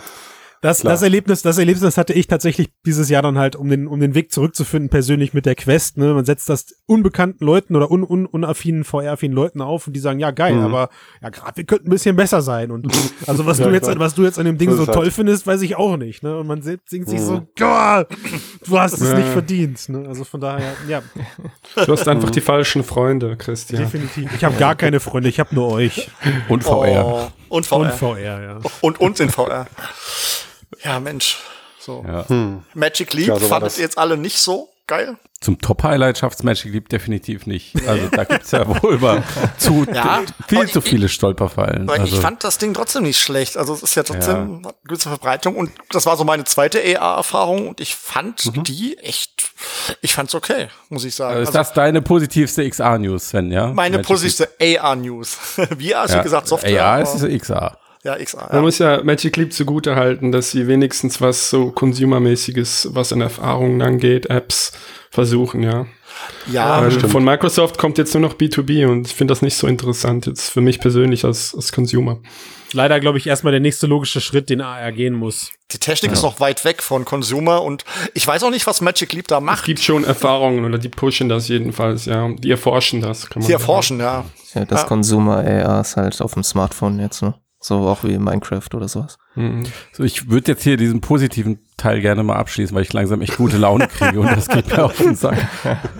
[SPEAKER 1] Das,
[SPEAKER 4] Klar.
[SPEAKER 1] das Erlebnis, das Erlebnis hatte ich tatsächlich dieses Jahr dann halt, um den, um den Weg zurückzufinden, persönlich mit der Quest. Ne? Man setzt das unbekannten Leuten oder un, un, unaffinen, VR-affinen Leuten auf und die sagen, ja geil,
[SPEAKER 4] Mhm.
[SPEAKER 1] aber ja, Grafik könnte ein bisschen besser sein. Und also was
[SPEAKER 4] Ja,
[SPEAKER 1] du jetzt,
[SPEAKER 4] klar.
[SPEAKER 1] was du jetzt an dem Ding
[SPEAKER 4] Das
[SPEAKER 1] so
[SPEAKER 4] halt-
[SPEAKER 1] toll findest, weiß ich auch nicht. Ne? Und man sieht, singt sich so,
[SPEAKER 4] Mhm.
[SPEAKER 1] Gott, du hast es
[SPEAKER 4] Ja.
[SPEAKER 1] nicht verdient. Ne? Also von daher, ja,
[SPEAKER 5] Du hast einfach die falschen Freunde, Christian.
[SPEAKER 1] definitiv. Ich habe gar keine Freunde, ich habe nur euch.
[SPEAKER 2] Und VR.
[SPEAKER 6] Oh, und VR.
[SPEAKER 1] Und VR, ja.
[SPEAKER 6] Und uns in VR. Ja, Mensch. So.
[SPEAKER 2] Ja.
[SPEAKER 6] Magic Leap
[SPEAKER 4] Ja, so
[SPEAKER 6] fandet
[SPEAKER 4] das.
[SPEAKER 6] ihr jetzt alle nicht so geil?
[SPEAKER 2] Zum Top-Highlight schafft Magic Leap definitiv nicht. Also da gibt's ja wohl mal zu,
[SPEAKER 6] Ja,
[SPEAKER 2] viel
[SPEAKER 6] aber
[SPEAKER 2] zu viele Stolperfallen.
[SPEAKER 6] Weil
[SPEAKER 2] Also,
[SPEAKER 6] ich fand das Ding trotzdem nicht schlecht. Also es ist ja trotzdem eine gewisse Verbreitung und das war so meine zweite AR-Erfahrung und ich fand
[SPEAKER 2] Mhm.
[SPEAKER 6] die echt, ich fand's okay, muss ich sagen.
[SPEAKER 2] also ist
[SPEAKER 6] Also
[SPEAKER 2] das deine positivste XR-News, Sven, ja?
[SPEAKER 6] meine
[SPEAKER 2] Magic
[SPEAKER 6] positivste AR-News. Wie hast
[SPEAKER 2] Leap.
[SPEAKER 6] du gesagt, Software?
[SPEAKER 2] Ja,
[SPEAKER 6] aber-
[SPEAKER 2] es ist XR.
[SPEAKER 6] Ja, XR.
[SPEAKER 5] Man
[SPEAKER 6] Ja.
[SPEAKER 5] muss ja Magic Leap zugute halten, dass sie wenigstens was so Consumermäßiges, was an Erfahrungen angeht, Apps versuchen, ja.
[SPEAKER 6] Ja,
[SPEAKER 5] Weil
[SPEAKER 4] stimmt.
[SPEAKER 5] von Microsoft kommt jetzt nur noch B2B und ich finde das nicht so interessant jetzt für mich persönlich als, als Consumer.
[SPEAKER 1] Leider, glaube ich, erstmal der nächste logische Schritt, den AR gehen muss.
[SPEAKER 6] die Technik ist noch weit weg von Consumer und ich weiß auch nicht, was Magic Leap da
[SPEAKER 5] Es
[SPEAKER 6] macht.
[SPEAKER 5] gibt schon Erfahrungen oder die pushen das jedenfalls, ja. Die erforschen das, kann man
[SPEAKER 6] Die
[SPEAKER 5] sagen.
[SPEAKER 6] erforschen, ja.
[SPEAKER 3] Ja, das
[SPEAKER 6] Ja.
[SPEAKER 3] Consumer AR ist halt auf dem Smartphone jetzt, ne? So auch wie Minecraft oder sowas.
[SPEAKER 5] Mhm.
[SPEAKER 2] So, ich würde jetzt hier diesen positiven Teil gerne mal abschließen, weil ich langsam echt gute Laune kriege und das geht mir auf den Sack.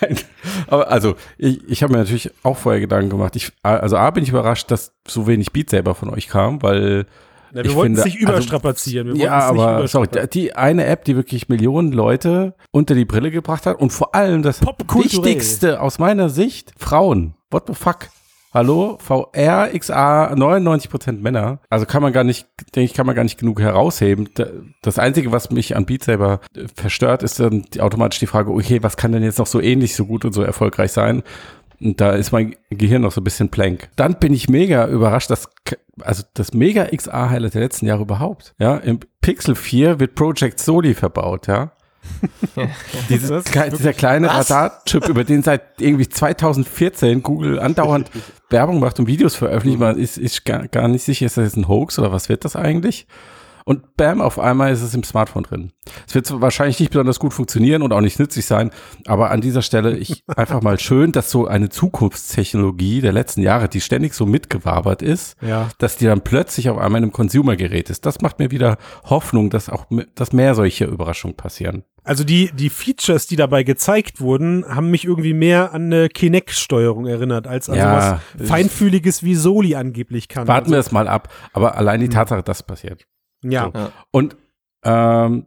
[SPEAKER 2] Nein, aber also, ich, ich habe mir natürlich auch vorher Gedanken gemacht. Ich, also A bin ich überrascht, dass so wenig Beat selber von euch kam, weil
[SPEAKER 1] Ja, wir
[SPEAKER 2] Ich
[SPEAKER 1] wollten es nicht
[SPEAKER 2] also-
[SPEAKER 1] überstrapazieren. Wir
[SPEAKER 2] ja, aber sorry, die eine App, die wirklich Millionen Leute unter die Brille gebracht hat und vor allem das. Wichtigste aus meiner Sicht, Frauen. What the fuck? Hallo? VR, XA, 99% Männer. Also kann man gar nicht, denke ich, kann man gar nicht genug herausheben. Da- Das Einzige, was mich an Beat Saber äh, verstört, ist dann automatisch die Frage, okay, was kann denn jetzt noch so ähnlich, so gut und so erfolgreich sein? Und da ist mein Gehirn noch so ein bisschen blank. Dann bin ich mega überrascht, dass, also das mega XA-Highlight der letzten Jahre überhaupt. Ja, im Pixel 4 wird Project Soli verbaut, ja. Dieses, dieser kleine? Radarchip, über den seit irgendwie 2014 Google andauernd Werbung macht und Videos veröffentlicht, man ist, ist gar, gar nicht sicher, ist das jetzt ein Hoax oder was wird das eigentlich? Und bam, auf einmal ist es im Smartphone drin. Es wird wahrscheinlich nicht besonders gut funktionieren und auch nicht nützlich sein, aber an dieser Stelle ich einfach mal schön, dass so eine Zukunftstechnologie der letzten Jahre, die ständig so mitgewabert ist,
[SPEAKER 1] Ja.
[SPEAKER 2] dass die dann plötzlich auf einmal in einem Consumer-Gerät ist. Das macht mir wieder Hoffnung, dass auch, dass mehr solche Überraschungen passieren.
[SPEAKER 1] Also die, die Features, die dabei gezeigt wurden, haben mich irgendwie mehr an eine Kinect-Steuerung erinnert, als an
[SPEAKER 2] Ja.
[SPEAKER 1] sowas Feinfühliges wie Soli angeblich kann.
[SPEAKER 2] Warten wir
[SPEAKER 1] also,
[SPEAKER 2] es mal ab. Aber allein die Tatsache, dass passiert.
[SPEAKER 1] Ja,
[SPEAKER 2] So. Und ähm,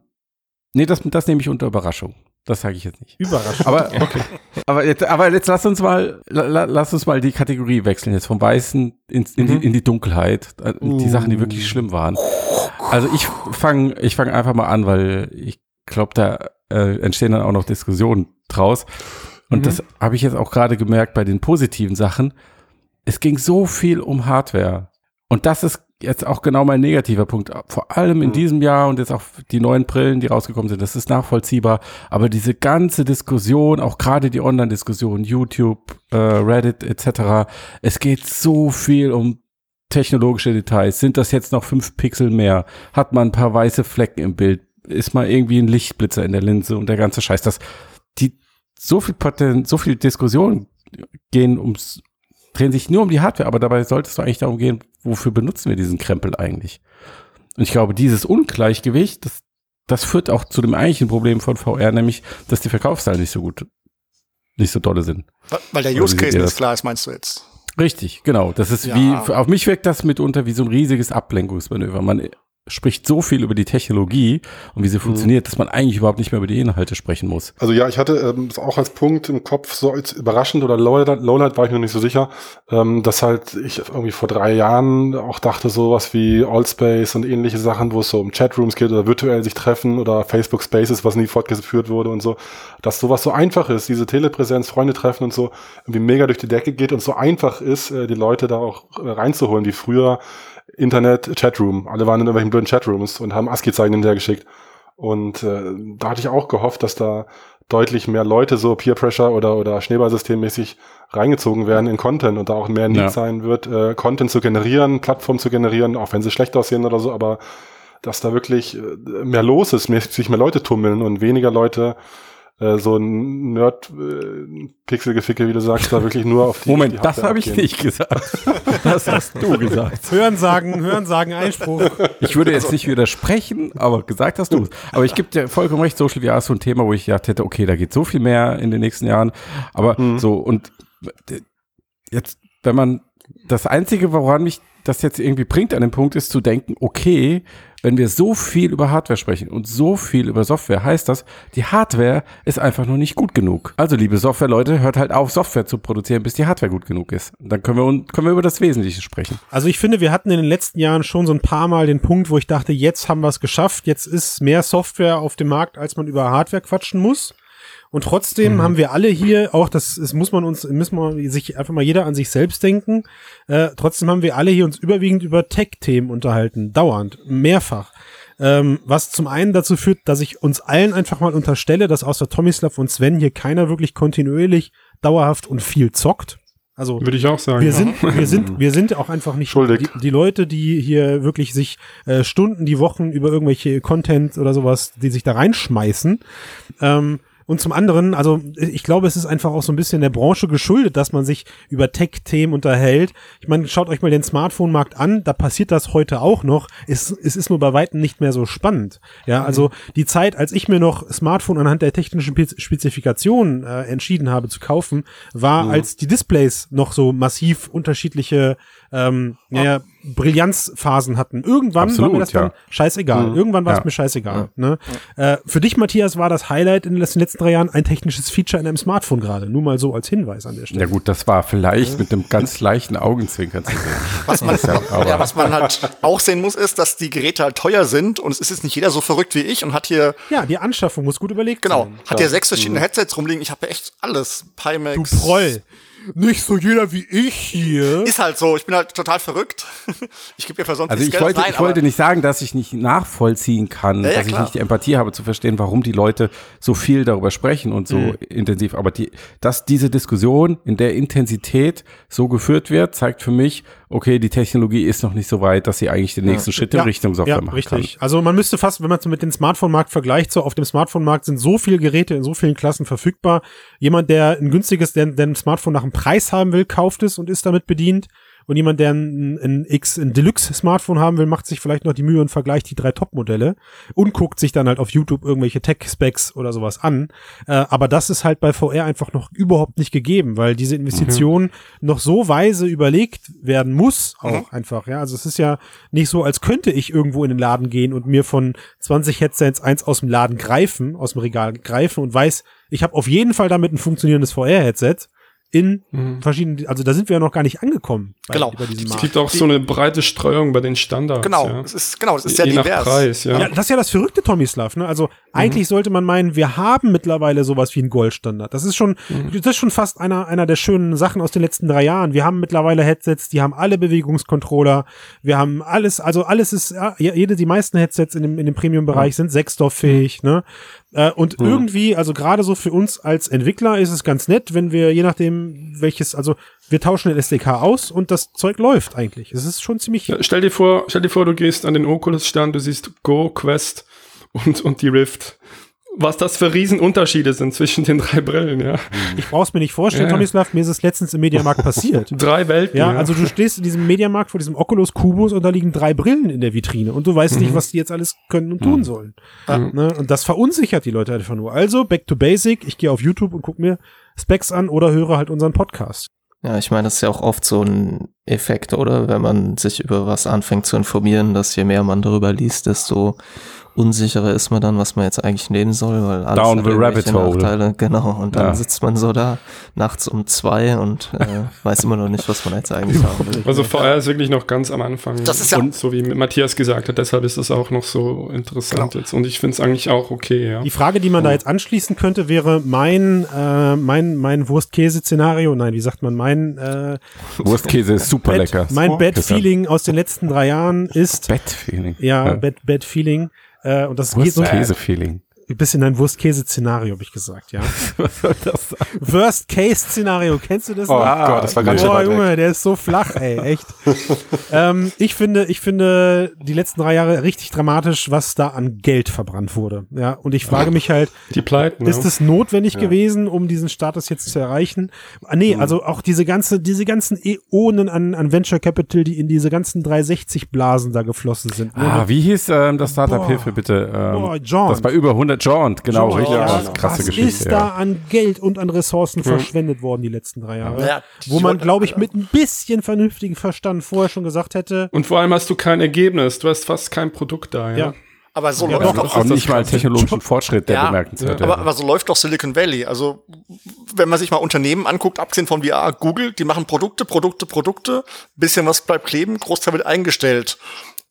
[SPEAKER 2] nee, das, das nehme ich unter Überraschung. Das sage ich jetzt nicht.
[SPEAKER 1] überraschend.
[SPEAKER 2] Aber okay. aber jetzt, aber jetzt lass uns mal, la, la- lass uns mal die Kategorie wechseln jetzt vom Weißen ins, in,
[SPEAKER 1] Mhm.
[SPEAKER 2] die, in die Dunkelheit. Äh, Die Sachen, die wirklich schlimm waren. Also ich fange, ich fange einfach mal an, weil ich glaube, da äh, entstehen dann auch noch Diskussionen draus. Und
[SPEAKER 1] Mhm.
[SPEAKER 2] das habe ich jetzt auch gerade gemerkt bei den positiven Sachen. Es ging so viel um Hardware. Und das ist jetzt auch genau mein negativer Punkt. Vor allem in
[SPEAKER 4] Mhm.
[SPEAKER 2] diesem Jahr und jetzt auch die neuen Brillen, die rausgekommen sind, das ist nachvollziehbar. Aber diese ganze Diskussion, auch gerade die Online-Diskussion, YouTube, äh, Reddit etc., es geht so viel um technologische Details. Sind das jetzt noch fünf Pixel mehr? Hat man ein paar weiße Flecken im Bild? Ist mal irgendwie ein Lichtblitzer in der Linse und der ganze Scheiß? Das, die, so viel Poten, so viel Diskussion gehen ums, drehen sich nur um die Hardware, aber dabei sollte es doch eigentlich darum gehen, wofür benutzen wir diesen Krempel eigentlich? Und ich glaube, dieses Ungleichgewicht, das, das führt auch zu dem eigentlichen Problem von VR, nämlich, dass die Verkaufszahlen nicht so gut, nicht so dolle sind.
[SPEAKER 6] Weil der Use Case nicht klar ist, meinst du jetzt?
[SPEAKER 2] Richtig, genau. Das ist
[SPEAKER 6] Ja.
[SPEAKER 2] wie, auf mich wirkt das mitunter wie so ein riesiges Ablenkungsmanöver. Man spricht so viel über die Technologie und wie sie funktioniert, dass man eigentlich überhaupt nicht mehr über die Inhalte sprechen muss.
[SPEAKER 4] Also ja, ich hatte ähm, das auch als Punkt im Kopf, so als überraschend oder Lowlight, Lowlight war ich mir noch nicht so sicher, ähm, dass halt ich irgendwie vor drei Jahren auch dachte, sowas wie Allspace und ähnliche Sachen, wo es so um Chatrooms geht oder virtuell sich treffen oder Facebook Spaces, was nie fortgeführt wurde und so, dass sowas so einfach ist, diese Telepräsenz, Freunde treffen und so, irgendwie mega durch die Decke geht und so einfach ist, äh, die Leute da auch äh, reinzuholen, wie früher Internet, Chatroom. Alle waren in irgendwelchen blöden Chatrooms und haben ASCII-Zeichen hinterhergeschickt. Und äh, da hatte ich auch gehofft, dass da deutlich mehr Leute so Peer Pressure oder, oder Schneeballsystemmäßig reingezogen werden in Content und da auch mehr Need
[SPEAKER 2] Ja.
[SPEAKER 4] sein wird, äh, Content zu generieren, Plattformen zu generieren, auch wenn sie schlecht aussehen oder so, aber dass da wirklich äh, mehr los ist, mehr, sich mehr Leute tummeln und weniger Leute äh, so ein Nerd-Pixel-Geficke, wie du sagst, da wirklich nur auf die
[SPEAKER 2] Moment,
[SPEAKER 4] die
[SPEAKER 2] das habe ich nicht gesagt. Das hast du gesagt.
[SPEAKER 1] Hörensagen, Hörensagen, Einspruch.
[SPEAKER 2] Ich würde jetzt nicht widersprechen, aber gesagt hast du es. Aber ich gebe dir vollkommen recht, Social VR ist so ein Thema, wo ich gedacht hätte, okay, da geht so viel mehr in den nächsten Jahren. Aber so, und jetzt, wenn man, das Einzige, woran mich das jetzt irgendwie bringt an dem Punkt, ist zu denken, okay, wenn wir so viel über Hardware sprechen und so viel über Software, heißt das, die Hardware ist einfach noch nicht gut genug. Also, liebe Software-Leute, hört halt auf, Software zu produzieren, bis die Hardware gut genug ist. Und dann können wir, können wir über das Wesentliche sprechen.
[SPEAKER 1] Also ich finde, wir hatten in den letzten Jahren schon so ein paar Mal den Punkt, wo ich dachte, jetzt haben wir es geschafft, jetzt ist mehr Software auf dem Markt, als man über Hardware quatschen muss. Und trotzdem haben wir alle hier, auch das, das muss man uns, müssen wir sich einfach mal jeder an sich selbst denken. Äh, trotzdem haben wir alle hier uns überwiegend über Tech-Themen unterhalten, dauernd, mehrfach. Ähm, was zum einen dazu führt, dass ich uns allen einfach mal unterstelle, dass außer Tomislav und Sven hier keiner wirklich kontinuierlich, dauerhaft und viel zockt. Also
[SPEAKER 5] Würde ich auch sagen.
[SPEAKER 1] wir sind, wir sind, wir sind auch einfach nicht
[SPEAKER 4] Schuldig.
[SPEAKER 1] Die, die Leute, die hier wirklich sich äh, Stunden die Wochen über irgendwelche Content oder sowas, die sich da reinschmeißen. Ähm, und zum anderen, also ich glaube, es ist einfach auch so ein bisschen der Branche geschuldet, dass man sich über Tech-Themen unterhält. Ich meine, schaut euch mal den Smartphone-Markt an, da passiert das heute auch noch. Es, es ist nur bei Weitem nicht mehr so spannend. Ja, also die Zeit, als ich mir noch Smartphone anhand der technischen Pe- Spezifikationen äh, entschieden habe zu kaufen, war, als die Displays noch so massiv unterschiedliche ähm, naja, Brillanzphasen hatten. Irgendwann war
[SPEAKER 2] Absolut,
[SPEAKER 1] mir das dann
[SPEAKER 2] ja.
[SPEAKER 1] scheißegal. Irgendwann war es
[SPEAKER 2] Ja.
[SPEAKER 1] mir scheißegal. Ne? Äh, für dich, Matthias, war das Highlight in den letzten letzten drei Jahren ein technisches Feature in einem Smartphone gerade. Nur mal so als Hinweis an der Stelle.
[SPEAKER 2] Ja gut, das war vielleicht mit einem ganz leichten Augenzwinkern zu sehen.
[SPEAKER 6] Was man,
[SPEAKER 2] Ja,
[SPEAKER 6] ja, was man halt auch sehen muss, ist, dass die Geräte halt teuer sind und es ist jetzt nicht jeder so verrückt wie ich und hat hier,
[SPEAKER 1] Ja, die Anschaffung muss gut überlegt
[SPEAKER 6] genau,
[SPEAKER 1] sein.
[SPEAKER 6] hat hier sechs verschiedene Headsets rumliegen. Ich habe ja echt alles. Pimax.
[SPEAKER 1] Du Proll. Nicht so jeder wie ich hier.
[SPEAKER 6] Ist halt so. Ich bin halt total verrückt. Ich gebe ja für sonst
[SPEAKER 2] Also ich
[SPEAKER 6] Geld
[SPEAKER 2] wollte,
[SPEAKER 6] rein,
[SPEAKER 2] ich wollte nicht sagen, dass ich nicht nachvollziehen kann,
[SPEAKER 6] Ja, ja,
[SPEAKER 2] dass ich
[SPEAKER 6] klar.
[SPEAKER 2] nicht die Empathie habe zu verstehen, warum die Leute so viel darüber sprechen und so
[SPEAKER 6] Mhm.
[SPEAKER 2] intensiv. Aber die, dass diese Diskussion in der Intensität so geführt wird, zeigt für mich, okay, die Technologie ist noch nicht so weit, dass sie eigentlich den nächsten Schritt in Richtung Software
[SPEAKER 1] ja,
[SPEAKER 2] machen
[SPEAKER 1] richtig. Also man müsste fast, wenn man es mit dem Smartphone-Markt vergleicht, so auf dem Smartphone-Markt sind so viele Geräte in so vielen Klassen verfügbar. Jemand, der ein günstiges, der, der ein Smartphone nach einem Preis haben will, kauft es und ist damit bedient. Und jemand, der ein, ein X, ein Deluxe-Smartphone haben will, macht sich vielleicht noch die Mühe und vergleicht die drei Top-Modelle und guckt sich dann halt auf YouTube irgendwelche Tech-Specs oder sowas an. Äh, aber das ist halt bei VR einfach noch überhaupt nicht gegeben, weil diese Investition noch so weise überlegt werden muss, auch einfach, ja. Also es ist ja nicht so, als könnte ich irgendwo in den Laden gehen und mir von 20 Headsets eins aus dem Laden greifen, aus dem Regal greifen und weiß, ich habe auf jeden Fall damit ein funktionierendes VR-Headset in verschiedenen, also da sind wir ja noch gar nicht angekommen bei,
[SPEAKER 6] Genau.
[SPEAKER 1] bei
[SPEAKER 5] Es gibt auch so eine breite Streuung bei den Standards.
[SPEAKER 6] Genau,
[SPEAKER 5] Ja.
[SPEAKER 6] es ist, genau, es ist sehr
[SPEAKER 5] Je nach
[SPEAKER 6] divers.
[SPEAKER 5] Preis, ja.
[SPEAKER 1] Ja, das ist ja das verrückte Tomislav, ne? Also eigentlich sollte man meinen, wir haben mittlerweile sowas wie einen Goldstandard. Das ist schon, das ist schon fast einer, einer der schönen Sachen aus den letzten drei Jahren. Wir haben mittlerweile Headsets, die haben alle Bewegungscontroller. Wir haben alles, also alles ist, ja, jede, die meisten Headsets in dem, in dem Premium-Bereich sind sechsdorffähig, ne? Äh, und irgendwie, also gerade so für uns als Entwickler ist es ganz nett, wenn wir, je nachdem, welches, also wir tauschen den SDK aus und das Zeug läuft eigentlich. Es ist schon ziemlich,
[SPEAKER 5] Ja, Stell dir vor, stell dir vor, du gehst an den Oculus-Stand, du siehst Go, Quest und, und die Rift. Was das für Riesenunterschiede sind zwischen den drei Brillen, ja.
[SPEAKER 1] ich brauch's mir nicht vorstellen,
[SPEAKER 5] Ja.
[SPEAKER 1] Tomislav, mir ist es letztens im Mediamarkt passiert.
[SPEAKER 5] Drei Welten.
[SPEAKER 1] Ja, also du stehst in diesem Mediamarkt vor diesem Oculus Kubus und da liegen drei Brillen in der Vitrine und du weißt nicht, was die jetzt alles können und tun sollen. Ne? Und das verunsichert die Leute einfach nur. Also, back to basic, ich gehe auf YouTube und guck mir Specs an oder höre halt unseren Podcast.
[SPEAKER 3] Ja, ich meine, das ist ja auch oft so ein Effekt, oder? Wenn man sich über was anfängt zu informieren, dass je mehr man darüber liest, desto unsicherer ist man dann, was man jetzt eigentlich nehmen soll, weil alles
[SPEAKER 2] Down
[SPEAKER 3] hat
[SPEAKER 2] the rabbit hole.
[SPEAKER 3] Nachteile. Genau, und dann
[SPEAKER 2] Ja.
[SPEAKER 3] sitzt man so da nachts um zwei und äh, weiß immer noch nicht, was man jetzt eigentlich haben will.
[SPEAKER 5] Also VR ist wirklich noch ganz am Anfang.
[SPEAKER 6] Das ist ja-
[SPEAKER 5] und so wie Matthias gesagt hat, deshalb ist es auch noch so interessant jetzt. Und ich finde es eigentlich auch okay, ja.
[SPEAKER 1] Die Frage, die man da jetzt anschließen könnte, wäre mein, äh, mein, mein Wurst-Käse-Szenario, nein, wie sagt man, mein, äh,
[SPEAKER 2] Wurstkäse ist super
[SPEAKER 1] Bad,
[SPEAKER 2] lecker.
[SPEAKER 1] mein
[SPEAKER 2] Oh,
[SPEAKER 1] Bad-Feeling aus den letzten drei Jahren ist,
[SPEAKER 2] Bad-Feeling.
[SPEAKER 1] ja, Bad, Bad-Feeling, äh, und das geht so
[SPEAKER 2] Wurstkäse-Feeling.
[SPEAKER 1] Ein bisschen ein Wurst-Käse-Szenario, habe ich gesagt, ja.
[SPEAKER 2] Was soll das sein?
[SPEAKER 1] Worst-Case-Szenario, kennst du das
[SPEAKER 4] Oh
[SPEAKER 1] noch?
[SPEAKER 4] Gott, das war ganz schön
[SPEAKER 1] Boah,
[SPEAKER 4] weit weg.
[SPEAKER 1] Junge, der ist so flach, ey, echt. ähm, ich finde, ich finde die letzten drei Jahre richtig dramatisch, was da an Geld verbrannt wurde. Ja, und ich frage mich halt,
[SPEAKER 5] Die Pleiten.
[SPEAKER 1] ist
[SPEAKER 5] ja.
[SPEAKER 1] es notwendig gewesen, um diesen Status jetzt zu erreichen? Ah, nee, also auch diese ganze, diese ganzen Äonen an, an Venture Capital, die in diese ganzen 360-Blasen da geflossen sind. ne?
[SPEAKER 2] Ah, wie hieß ähm, das Startup?
[SPEAKER 1] Boah.
[SPEAKER 2] Hilfe bitte. Ähm,
[SPEAKER 1] Boah, Jaunt.
[SPEAKER 2] Das war über 100 Jaunt, genau.
[SPEAKER 1] Joint,
[SPEAKER 2] richtig.
[SPEAKER 1] ja,
[SPEAKER 2] das ist eine krasse
[SPEAKER 1] was
[SPEAKER 2] Geschichte.
[SPEAKER 1] ist
[SPEAKER 2] ja.
[SPEAKER 1] da an Geld und an Ressourcen verschwendet worden die letzten drei Jahre?
[SPEAKER 6] Ja,
[SPEAKER 1] wo man, glaube ich, mit ein bisschen vernünftigen Verstand vorher schon gesagt hätte,
[SPEAKER 5] Und vor allem hast du kein Ergebnis. Du hast fast kein Produkt da, ja.
[SPEAKER 1] Ja.
[SPEAKER 6] Aber so
[SPEAKER 1] Ja,
[SPEAKER 6] läuft
[SPEAKER 1] doch,
[SPEAKER 6] doch,
[SPEAKER 2] Auch nicht mal technologischen Fortschritt, der
[SPEAKER 6] Ja,
[SPEAKER 2] bemerkenswert
[SPEAKER 6] aber,
[SPEAKER 2] wäre.
[SPEAKER 6] aber so läuft doch Silicon Valley. Also, wenn man sich mal Unternehmen anguckt, abgesehen von VR, Google, die machen Produkte, Produkte, Produkte, bisschen was bleibt kleben, Großteil wird eingestellt.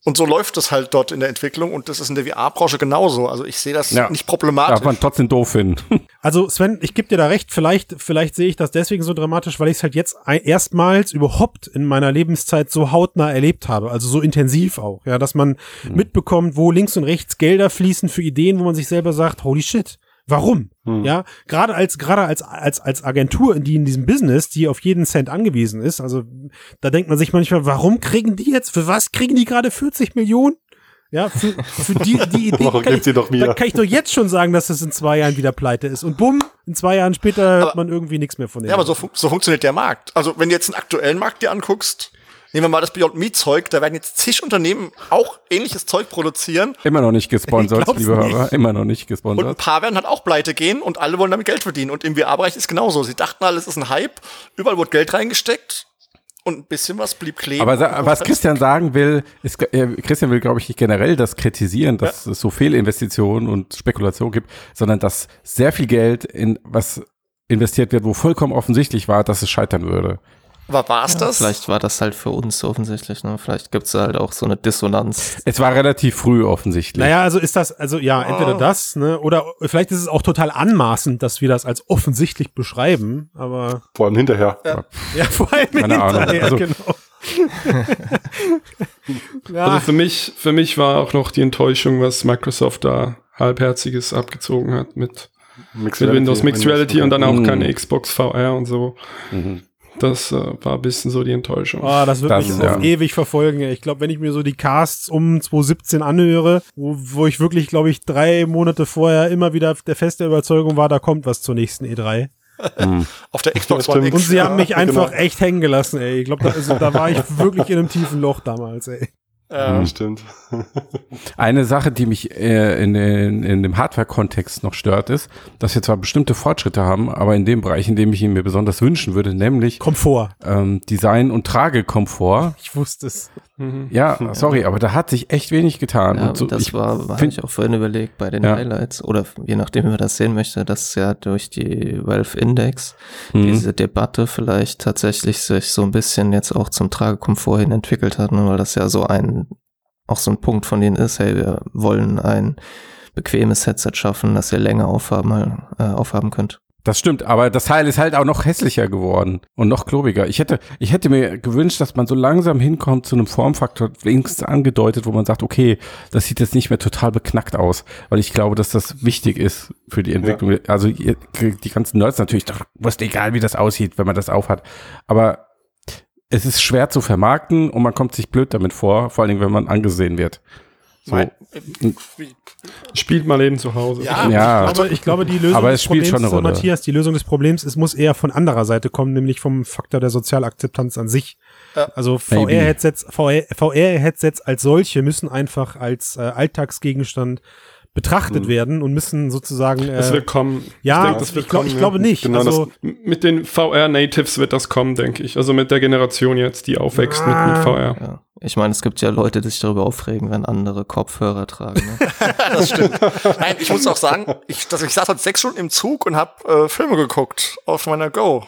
[SPEAKER 6] Und so läuft es halt dort in der Entwicklung und das ist in der VR-Branche genauso. Also ich sehe das
[SPEAKER 2] Ja.
[SPEAKER 6] nicht
[SPEAKER 2] Darf
[SPEAKER 6] problematisch.
[SPEAKER 2] man trotzdem doof finden.
[SPEAKER 1] Also Sven, ich gebe dir da recht, vielleicht, vielleicht sehe ich das deswegen so dramatisch, weil ich es halt jetzt erstmals überhaupt in meiner Lebenszeit so hautnah erlebt habe, also so intensiv auch, ja, dass man mitbekommt, wo links und rechts Gelder fließen für Ideen, wo man sich selber sagt, holy shit, warum? Ja, gerade als gerade als als als Agentur, die in diesem Business, die auf jeden Cent angewiesen ist, also da denkt man sich manchmal, warum kriegen die jetzt, für was kriegen die gerade 40 Millionen? Ja, für, für die, die Idee
[SPEAKER 4] Warum
[SPEAKER 1] kann ich,
[SPEAKER 4] die doch mir?
[SPEAKER 1] Da kann ich doch jetzt schon sagen, dass es in zwei Jahren wieder pleite ist. Und bumm, in zwei Jahren später hört
[SPEAKER 6] Aber-
[SPEAKER 1] man irgendwie nichts mehr von denen.
[SPEAKER 6] Ja, aber so, fun so funktioniert der Markt. Also wenn du jetzt einen aktuellen Markt dir anguckst, nehmen wir mal das Beyond Meat Zeug, da werden jetzt zig Unternehmen auch ähnliches Zeug produzieren
[SPEAKER 2] Immer noch nicht gesponsert, liebe
[SPEAKER 1] nicht.
[SPEAKER 2] Hörer. Immer noch nicht
[SPEAKER 6] und ein
[SPEAKER 2] gesponsert.
[SPEAKER 6] paar werden halt auch pleite gehen und alle wollen damit Geld verdienen. Und im VR-Bereich ist genauso. Sie dachten alle, es ist ein Hype, überall wurde Geld reingesteckt und ein bisschen was blieb kleben.
[SPEAKER 2] Aber sa- was Christian sagen will, ist, äh, Christian will, glaube ich, nicht generell das kritisieren, dass es so Fehlinvestitionen und Spekulation gibt, sondern dass sehr viel Geld in was investiert wird, wo vollkommen offensichtlich war, dass es scheitern würde.
[SPEAKER 6] Aber war es das?
[SPEAKER 3] Vielleicht war das halt für uns offensichtlich. Ne? Vielleicht gibt's halt auch so eine Dissonanz.
[SPEAKER 2] Es war relativ früh offensichtlich.
[SPEAKER 1] Naja, also ist das, also ja, entweder das, ne, oder vielleicht ist es auch total anmaßend, dass wir das als offensichtlich beschreiben, aber
[SPEAKER 4] Vor allem hinterher.
[SPEAKER 1] ja, vor allem
[SPEAKER 2] Keine Ahnung.
[SPEAKER 1] hinterher,
[SPEAKER 2] Also-
[SPEAKER 1] genau. ja,
[SPEAKER 5] Also für mich, für mich war auch noch die Enttäuschung, was Microsoft da halbherziges abgezogen hat mit,
[SPEAKER 4] Mixed
[SPEAKER 5] mit Windows Mixed Reality und dann auch
[SPEAKER 2] Mhm.
[SPEAKER 5] keine Xbox VR und so.
[SPEAKER 2] Mhm.
[SPEAKER 5] Das äh, war ein bisschen so die Enttäuschung.
[SPEAKER 1] Oh, das wird
[SPEAKER 2] Das
[SPEAKER 1] mich
[SPEAKER 2] ja-
[SPEAKER 1] ewig verfolgen. ey. Ich glaube, wenn ich mir so die Casts um 2017 anhöre, wo, wo ich wirklich, glaube ich, drei Monate vorher immer wieder der feste Überzeugung war, da kommt was zur nächsten E3.
[SPEAKER 6] Auf der Xbox One. X.
[SPEAKER 1] Und sie haben mich
[SPEAKER 4] Ja,
[SPEAKER 1] einfach
[SPEAKER 4] genau.
[SPEAKER 1] echt hängen gelassen, ey. Ich glaube, da, also, da war ich wirklich in einem tiefen Loch damals, ey.
[SPEAKER 6] Äh,
[SPEAKER 4] Stimmt.
[SPEAKER 2] Eine Sache, die mich äh, in, den, in dem Hardware-Kontext noch stört, ist, dass wir zwar bestimmte Fortschritte haben, aber in dem Bereich, in dem ich ihn mir besonders wünschen würde, nämlich
[SPEAKER 1] Komfort.
[SPEAKER 2] ähm, Design und Tragekomfort.
[SPEAKER 1] Ich wusste es.
[SPEAKER 5] Mhm.
[SPEAKER 2] Ja, sorry, aber da hat sich echt wenig getan.
[SPEAKER 3] Ja,
[SPEAKER 2] und so,
[SPEAKER 3] das
[SPEAKER 2] ich
[SPEAKER 3] war, habe
[SPEAKER 2] find-
[SPEAKER 3] ich auch vorhin überlegt bei den
[SPEAKER 2] Ja.
[SPEAKER 3] Highlights oder je nachdem, wie man das sehen möchte, dass ja durch die Valve Index
[SPEAKER 2] Mhm.
[SPEAKER 3] diese Debatte vielleicht tatsächlich sich so ein bisschen jetzt auch zum Tragekomfort hin entwickelt hat, ne? weil das ja so ein, auch so ein Punkt von denen ist, hey, wir wollen ein bequemes Headset schaffen, das ihr länger aufhaben, äh, aufhaben könnt.
[SPEAKER 2] Das stimmt, aber das Teil ist halt auch noch hässlicher geworden und noch klobiger. Ich hätte, ich hätte mir gewünscht, dass man so langsam hinkommt zu einem Formfaktor, wenigstens angedeutet, wo man sagt, okay, das sieht jetzt nicht mehr total beknackt aus, weil ich glaube, dass das wichtig ist für die Entwicklung. Also ihr- die ganzen Nerds natürlich, doch ist egal, wie das aussieht, wenn man das aufhat. Aber es ist schwer zu vermarkten und man kommt sich blöd damit vor, vor allen Dingen, wenn man angesehen wird. So.
[SPEAKER 6] mein,
[SPEAKER 5] Spielt mal eben zu Hause.
[SPEAKER 6] Ja.
[SPEAKER 2] Ja,
[SPEAKER 1] Aber ich glaube, die Lösung
[SPEAKER 2] Aber
[SPEAKER 1] des Problems,
[SPEAKER 2] schon eine Rolle.
[SPEAKER 1] Matthias, die Lösung des Problems, es muss eher von anderer Seite kommen, nämlich vom Faktor der Sozialakzeptanz an sich.
[SPEAKER 6] Ja.
[SPEAKER 1] Also. VR-Headsets VR, VR-Headsets als solche müssen einfach als äh, Alltagsgegenstand betrachtet werden und müssen sozusagen äh,
[SPEAKER 5] Das wird kommen.
[SPEAKER 1] ja,
[SPEAKER 5] ich,
[SPEAKER 1] ich,
[SPEAKER 5] denk, das wird
[SPEAKER 1] glaub,
[SPEAKER 5] kommen,
[SPEAKER 1] ich glaube nicht.
[SPEAKER 4] Genau,
[SPEAKER 1] also,
[SPEAKER 5] Mit den VR-Natives wird das kommen, denke ich. Also mit der Generation jetzt, die aufwächst mit, mit VR.
[SPEAKER 3] Ja. Ich meine, es gibt ja Leute, die sich darüber aufregen, wenn andere Kopfhörer tragen. Ne?
[SPEAKER 6] das stimmt. Nein, ich muss auch sagen, ich, dass ich saß halt sechs Stunden im Zug und habe äh, Filme geguckt auf meiner Go.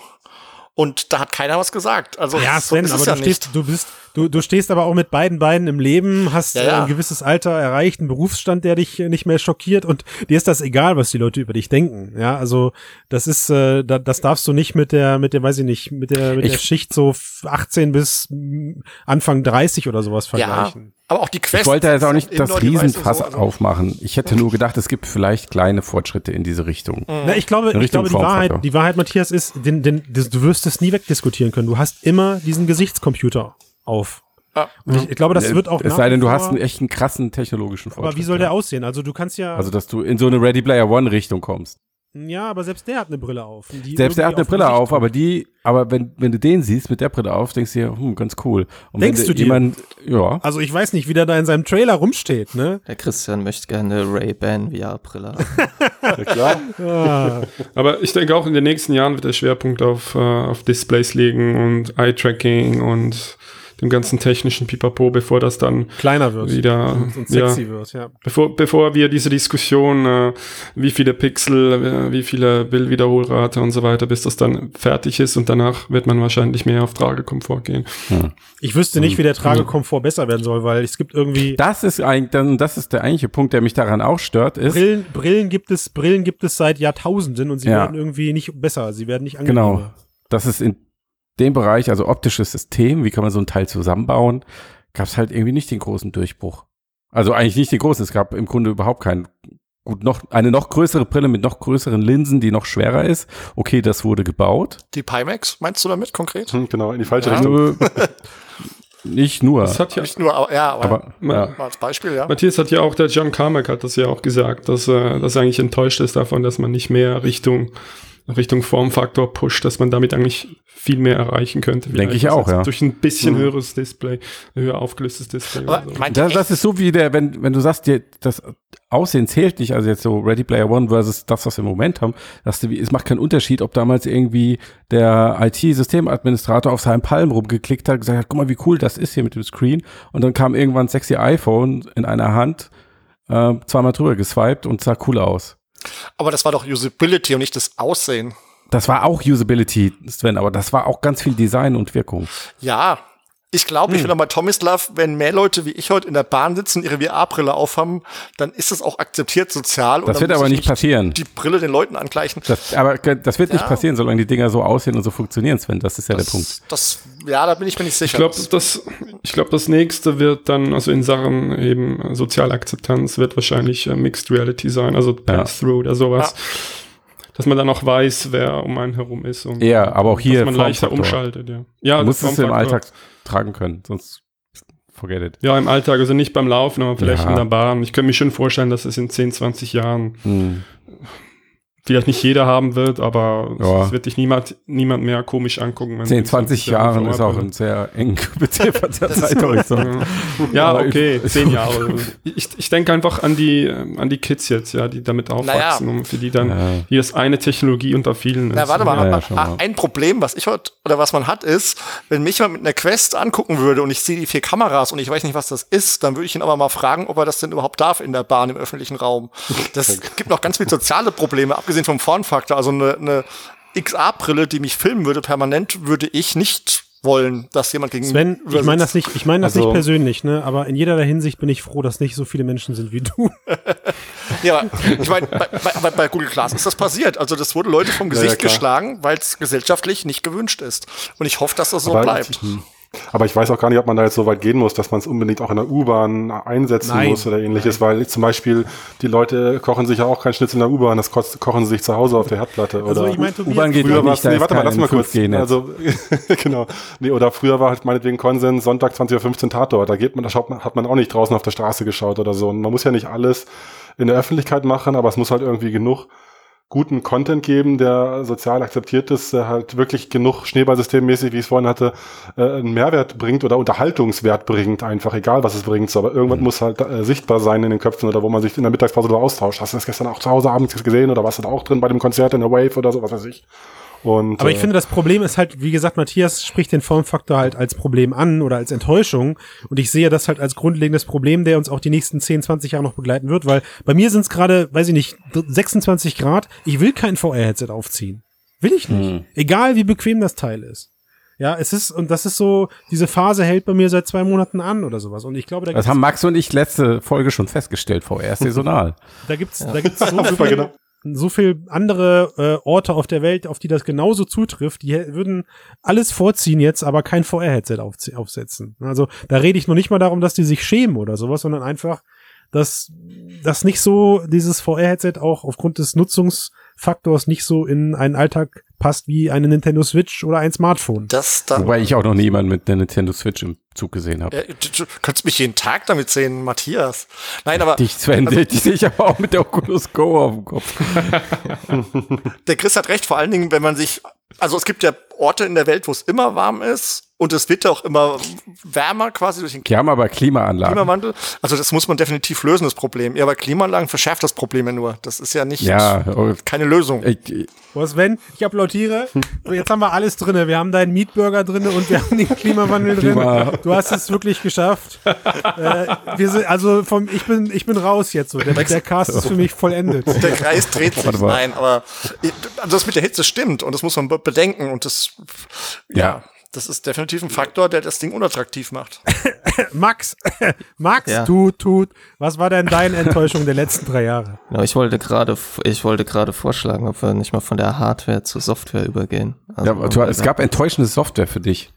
[SPEAKER 6] Und da hat keiner was gesagt. Also
[SPEAKER 1] ja,
[SPEAKER 6] so
[SPEAKER 1] Sven,
[SPEAKER 6] ist
[SPEAKER 1] aber
[SPEAKER 6] es
[SPEAKER 1] du
[SPEAKER 6] ja
[SPEAKER 1] stehst,
[SPEAKER 6] nicht.
[SPEAKER 1] du bist, du, du stehst aber auch mit beiden Beinen im Leben, hast
[SPEAKER 6] Ja,
[SPEAKER 1] äh,
[SPEAKER 6] ja.
[SPEAKER 1] ein gewisses Alter erreicht, einen Berufsstand, der dich äh, nicht mehr schockiert und dir ist das egal, was die Leute über dich denken. Ja, also das ist, äh, da, das darfst du nicht mit der, mit der, weiß ich nicht, mit der, mit
[SPEAKER 2] Ich-
[SPEAKER 1] der Schicht so 18 bis mm, Anfang 30 oder sowas
[SPEAKER 6] Ja,
[SPEAKER 1] vergleichen.
[SPEAKER 6] aber auch die Quest.
[SPEAKER 2] Ich wollte jetzt auch nicht das Riesenfass
[SPEAKER 6] so, also-
[SPEAKER 2] aufmachen. Ich hätte nur gedacht, es gibt vielleicht kleine Fortschritte in diese Richtung.
[SPEAKER 1] Na, ich glaube,
[SPEAKER 2] In
[SPEAKER 1] ich
[SPEAKER 2] Richtung
[SPEAKER 1] glaube, die. Wahrheit, die Wahrheit, Matthias, ist, den, den, du wirst es nie wegdiskutieren können. Du hast immer diesen Gesichtscomputer auf.
[SPEAKER 6] Ja.
[SPEAKER 1] Und ich, ich glaube, das wird auch
[SPEAKER 2] es sei denn, du hast einen echt einen krassen technologischen Fortschritt.
[SPEAKER 1] Aber wie soll der
[SPEAKER 2] ja.
[SPEAKER 1] aussehen? Also du kannst ja,
[SPEAKER 2] Also, dass du in so eine Ready Player One Richtung kommst.
[SPEAKER 1] ja, aber selbst der hat eine Brille auf. die
[SPEAKER 2] Selbst der hat eine Brille auf, aber die, aber wenn, wenn du den siehst mit der Brille auf, denkst du dir, hm, ganz cool. Und
[SPEAKER 1] Denkst
[SPEAKER 2] wenn
[SPEAKER 1] du dir?
[SPEAKER 2] jemand, ja.
[SPEAKER 1] Also ich weiß nicht, wie der da in seinem Trailer rumsteht, ne?
[SPEAKER 3] Der Christian möchte gerne eine Ray-Ban VR-Brille haben.
[SPEAKER 4] Ja, klar.
[SPEAKER 1] Ah,
[SPEAKER 5] Aber ich denke auch in den nächsten Jahren wird der Schwerpunkt auf, äh, auf Displays liegen und Eye-Tracking und dem ganzen technischen Pipapo, bevor das dann
[SPEAKER 1] Kleiner wird.
[SPEAKER 5] wieder,
[SPEAKER 1] Und, und
[SPEAKER 5] ja,
[SPEAKER 1] sexy wird, ja.
[SPEAKER 5] bevor, bevor wir diese Diskussion, äh, wie viele Pixel, äh, wie viele Bildwiederholrate und so weiter, bis das dann fertig ist und danach wird man wahrscheinlich mehr auf Tragekomfort gehen.
[SPEAKER 1] Ich wüsste nicht, wie der Tragekomfort besser werden soll, weil es gibt irgendwie
[SPEAKER 2] Das ist eigentlich, dann, das ist der eigentliche Punkt, der mich daran auch stört, ist,
[SPEAKER 1] Brillen, Brillen gibt es, Brillen gibt es seit Jahrtausenden und sie
[SPEAKER 2] Ja.
[SPEAKER 1] werden irgendwie nicht besser, sie werden nicht angenehmer.
[SPEAKER 2] genau, das ist in dem Bereich, also optisches System, wie kann man so ein Teil zusammenbauen, gab es halt irgendwie nicht den großen Durchbruch. Also eigentlich nicht den großen, es gab im Grunde überhaupt keinen. Gut, noch eine noch größere Brille mit noch größeren Linsen, die noch schwerer ist. Okay, das wurde gebaut.
[SPEAKER 6] Die Pimax, meinst du damit konkret?
[SPEAKER 4] Hm, genau, in die falsche
[SPEAKER 6] Ja.
[SPEAKER 4] Richtung.
[SPEAKER 2] Nicht nur.
[SPEAKER 5] Das hat ja,
[SPEAKER 6] Nicht nur, aber, ja, aber,
[SPEAKER 2] aber ja.
[SPEAKER 6] mal als Beispiel, ja.
[SPEAKER 5] Matthias hat ja auch, der John Carmack hat das ja auch gesagt, dass, äh, dass er eigentlich enttäuscht ist davon, dass man nicht mehr Richtung, Richtung Formfaktor pusht, dass man damit eigentlich viel mehr erreichen könnte.
[SPEAKER 2] Denke ich auch, ja.
[SPEAKER 5] Durch ein bisschen
[SPEAKER 4] Mhm.
[SPEAKER 5] höheres Display, höher aufgelöstes Display.
[SPEAKER 6] Aber
[SPEAKER 5] so.
[SPEAKER 2] Das, das ist so wie der, wenn, wenn du sagst, dir, das Aussehen zählt nicht, also jetzt so Ready Player One versus das, was wir im Moment haben, dass du, wie- es macht keinen Unterschied, ob damals irgendwie der IT-Systemadministrator auf seinem Palm rumgeklickt hat, gesagt hat, guck mal, wie cool das ist hier mit dem Screen. Und dann kam irgendwann ein sexy iPhone in einer Hand, äh, zweimal drüber geswiped und sah cool aus.
[SPEAKER 6] Aber das war doch Usability und nicht das Aussehen.
[SPEAKER 2] Das war auch Usability, Sven, aber das war auch ganz viel Design und Wirkung.
[SPEAKER 6] Ja, ich glaube,
[SPEAKER 2] Hm.
[SPEAKER 6] ich bin noch bei Tomislav, wenn mehr Leute wie ich heute in der Bahn sitzen, ihre VR-Brille aufhaben, dann ist es auch akzeptiert sozial.
[SPEAKER 2] Das wird aber
[SPEAKER 6] ich
[SPEAKER 2] nicht passieren.
[SPEAKER 6] Die Brille den Leuten angleichen.
[SPEAKER 2] Das, aber das wird nicht
[SPEAKER 6] Ja.
[SPEAKER 2] passieren, solange die Dinger so aussehen und so funktionieren, Sven. Das ist ja der Punkt.
[SPEAKER 6] Das, ja, da bin ich mir nicht
[SPEAKER 5] Ich
[SPEAKER 6] sicher.
[SPEAKER 5] glaube, das, ich glaube, das nächste wird dann, also in Sachen eben soziale Akzeptanz, wird wahrscheinlich äh, Mixed Reality sein, also Pass-Through oder sowas. Dass man dann auch weiß, wer um einen herum ist. Und,
[SPEAKER 2] Ja, aber auch hier
[SPEAKER 5] Dass man leichter umschaltet, ja. Ja,
[SPEAKER 2] Du musst es im. Alltag tragen können, sonst forget it.
[SPEAKER 5] Ja, im Alltag, also nicht beim Laufen, aber vielleicht
[SPEAKER 2] Ja.
[SPEAKER 5] in der Bahn. Ich könnte mir schon vorstellen, dass es in 10, 20 Jahren
[SPEAKER 2] Hm.
[SPEAKER 5] Vielleicht nicht jeder haben wird, aber
[SPEAKER 2] Ja.
[SPEAKER 5] es wird dich niemand, niemand mehr komisch angucken. wenn
[SPEAKER 2] 10,
[SPEAKER 5] du
[SPEAKER 2] 20
[SPEAKER 5] Jahre
[SPEAKER 2] Jahren ist auch ein sehr eng bezifferter Zeithorizont.
[SPEAKER 5] Ja, okay,
[SPEAKER 2] ich-
[SPEAKER 5] zehn Jahre. Ich, ich denke einfach an die, ähm, an die Kids jetzt, ja, die damit aufwachsen und für die dann
[SPEAKER 2] Ja.
[SPEAKER 5] hier ist eine Technologie unter vielen ist.
[SPEAKER 6] Na, warte mal,
[SPEAKER 2] Ja, mal.
[SPEAKER 6] ein Problem, was ich heute, oder was man hat, ist, wenn mich mal mit einer Quest angucken würde und ich sehe die vier Kameras und ich weiß nicht, was das ist, dann würde ich ihn aber mal fragen, ob er das denn überhaupt darf in der Bahn, im öffentlichen Raum. Das gibt noch ganz viele soziale Probleme, abgesehen vom Formfaktor. Also eine, eine XA-Brille, die mich filmen würde permanent, würde ich nicht wollen, dass jemand gegen
[SPEAKER 1] Sven, ich meine das nicht, ich meine das
[SPEAKER 4] Also-
[SPEAKER 1] nicht persönlich, ne, aber in jeder Hinsicht bin ich froh, dass nicht so viele Menschen sind wie du.
[SPEAKER 6] Ja, aber ich meine, bei, bei, bei Google Glass ist das passiert. Also das wurde Leute vom
[SPEAKER 4] Ja,
[SPEAKER 6] Gesicht
[SPEAKER 4] ja, klar.
[SPEAKER 6] geschlagen, weil es gesellschaftlich nicht gewünscht ist. Und ich hoffe, dass das so
[SPEAKER 4] Aber-
[SPEAKER 6] bleibt.
[SPEAKER 4] Aber ich weiß auch gar nicht, ob man da jetzt so weit gehen muss, dass man es unbedingt auch in der U-Bahn einsetzen
[SPEAKER 1] Nein.
[SPEAKER 4] muss oder ähnliches, weil zum Beispiel die Leute kochen sich ja auch keinen Schnitzel in der U-Bahn, das kochen sie sich zu Hause auf der Herdplatte.
[SPEAKER 1] Also
[SPEAKER 4] oder
[SPEAKER 1] ich meine,
[SPEAKER 2] U-Bahn geht
[SPEAKER 4] früher
[SPEAKER 2] nicht,
[SPEAKER 4] nee, warte mal, lass mal kurz.
[SPEAKER 2] 5G-Netz.
[SPEAKER 4] Also, genau. Nee, oder früher war halt meinetwegen Konsens Sonntag 20.15 Uhr Tatort. Da geht man, da schaut man, hat man auch nicht draußen auf der Straße geschaut oder so. Und man muss ja nicht alles in der Öffentlichkeit machen, aber es muss halt irgendwie genug guten Content geben, der sozial akzeptiert ist, der halt wirklich genug Schneeballsystemmäßig, wie ich es vorhin hatte, äh, einen Mehrwert bringt oder Unterhaltungswert bringt, einfach egal was es bringt. So, aber irgendwas muss halt äh, sichtbar sein in den Köpfen oder wo man sich in der Mittagspause darüber austauscht. Hast du das gestern auch zu Hause abends gesehen oder warst du da auch drin bei dem Konzert in der Wave oder so, was weiß ich. Und,
[SPEAKER 1] Aber ich
[SPEAKER 4] äh,
[SPEAKER 1] finde, das Problem ist halt, wie gesagt, Matthias spricht den Formfaktor halt als Problem an oder als Enttäuschung. Und ich sehe das halt als grundlegendes Problem, der uns auch die nächsten 10, 20 Jahre noch begleiten wird, weil bei mir sind es gerade, weiß ich nicht, 26 Grad. Ich will kein VR-Headset aufziehen. Will ich nicht.
[SPEAKER 2] Hm.
[SPEAKER 1] Egal wie bequem das Teil ist. Ja, es ist, und das ist so, diese Phase hält bei mir seit zwei Monaten an oder sowas. Und ich glaube, da
[SPEAKER 2] Das haben Max und ich letzte Folge schon festgestellt, VR ist saisonal.
[SPEAKER 1] da gibt's, da gibt's so
[SPEAKER 4] Super,
[SPEAKER 1] viel,
[SPEAKER 4] genau.
[SPEAKER 1] So viel andere äh, Orte auf der Welt, auf die das genauso zutrifft, die würden alles vorziehen jetzt, aber kein VR-Headset aufsetzen. Also da rede ich noch nicht mal darum, dass die sich schämen oder sowas, sondern einfach, dass das nicht so, dieses VR-Headset auch aufgrund des Nutzungsfaktors nicht so in einen Alltag passt wie eine Nintendo Switch oder ein Smartphone.
[SPEAKER 6] Das da,
[SPEAKER 2] Wobei ich auch noch niemanden mit der Nintendo Switch im Zug gesehen habe.
[SPEAKER 6] äh, du, du könntest mich jeden Tag damit sehen, Matthias. Nein, aber
[SPEAKER 2] Dich, Sven,
[SPEAKER 6] Also-
[SPEAKER 2] dich sehe ich aber auch mit der Oculus Go auf dem Kopf.
[SPEAKER 6] der Chris hat recht, vor allen Dingen, wenn man sich, also es gibt ja Orte in der Welt, wo es immer warm ist und es wird ja auch immer wärmer quasi durch den
[SPEAKER 2] Die haben aber Klimaanlagen.
[SPEAKER 6] Klimawandel. Also das muss man definitiv lösen, das Problem. Ja, aber Klimaanlagen verschärft das Problem ja nur. Das ist ja nicht
[SPEAKER 2] ja, oh,
[SPEAKER 6] keine Lösung.
[SPEAKER 2] ich,
[SPEAKER 1] Was, wenn? Ich applaudiere. Jetzt haben wir alles drinne. Wir haben deinen Meatburger drinne und wir haben den Klimawandel drin.
[SPEAKER 2] Klima-
[SPEAKER 1] Du hast es wirklich geschafft. äh, wir sind, also vom, ich bin, ich bin raus jetzt so. Der, der Cast ist für mich vollendet.
[SPEAKER 6] der Kreis dreht sich. Nein, aber also das mit der Hitze stimmt und das muss man be- bedenken und das ja,
[SPEAKER 2] Ja.
[SPEAKER 6] Das ist definitiv ein Faktor, der das Ding unattraktiv macht.
[SPEAKER 1] Max, Max,
[SPEAKER 3] Ja.
[SPEAKER 1] tut, tut. Was war denn deine Enttäuschung der letzten drei Jahre?
[SPEAKER 3] Genau, ich wollte gerade, ich wollte gerade vorschlagen, ob wir nicht mal von der Hardware zur Software übergehen. Also,
[SPEAKER 2] ja, aber du, es gab enttäuschende Software für dich.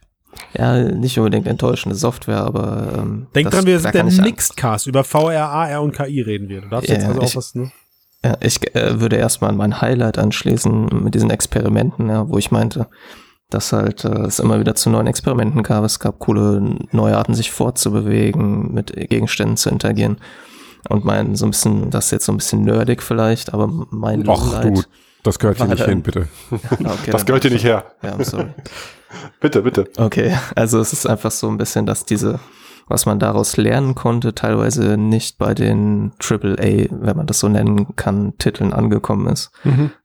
[SPEAKER 3] ja nicht unbedingt enttäuschende Software, aber ähm,
[SPEAKER 1] Denk
[SPEAKER 3] das-
[SPEAKER 1] dran, wir
[SPEAKER 3] da
[SPEAKER 1] sind der Mixed-Cast. Über VR, AR und KI reden wir. Du darfst
[SPEAKER 3] Ja,
[SPEAKER 1] jetzt also auch
[SPEAKER 3] ich-
[SPEAKER 1] was, ne?
[SPEAKER 3] Ja, ich äh, würde erstmal an mein Highlight anschließen mit diesen Experimenten, ja, wo ich meinte, dass halt äh, es immer wieder zu neuen Experimenten gab. Es gab coole neue Arten, sich fortzubewegen, mit Gegenständen zu interagieren. Und mein, so ein bisschen, das ist jetzt so ein bisschen nerdig vielleicht, aber mein
[SPEAKER 2] Och, du, das gehört hier nicht hin, bitte.
[SPEAKER 3] Okay,
[SPEAKER 4] Das gehört hier nicht her.
[SPEAKER 3] Ja, I'm sorry.
[SPEAKER 4] Bitte, bitte.
[SPEAKER 3] Okay, also es ist einfach so ein bisschen, dass diese, was man daraus lernen konnte, teilweise nicht bei den AAA, wenn man das so nennen kann, Titeln angekommen ist.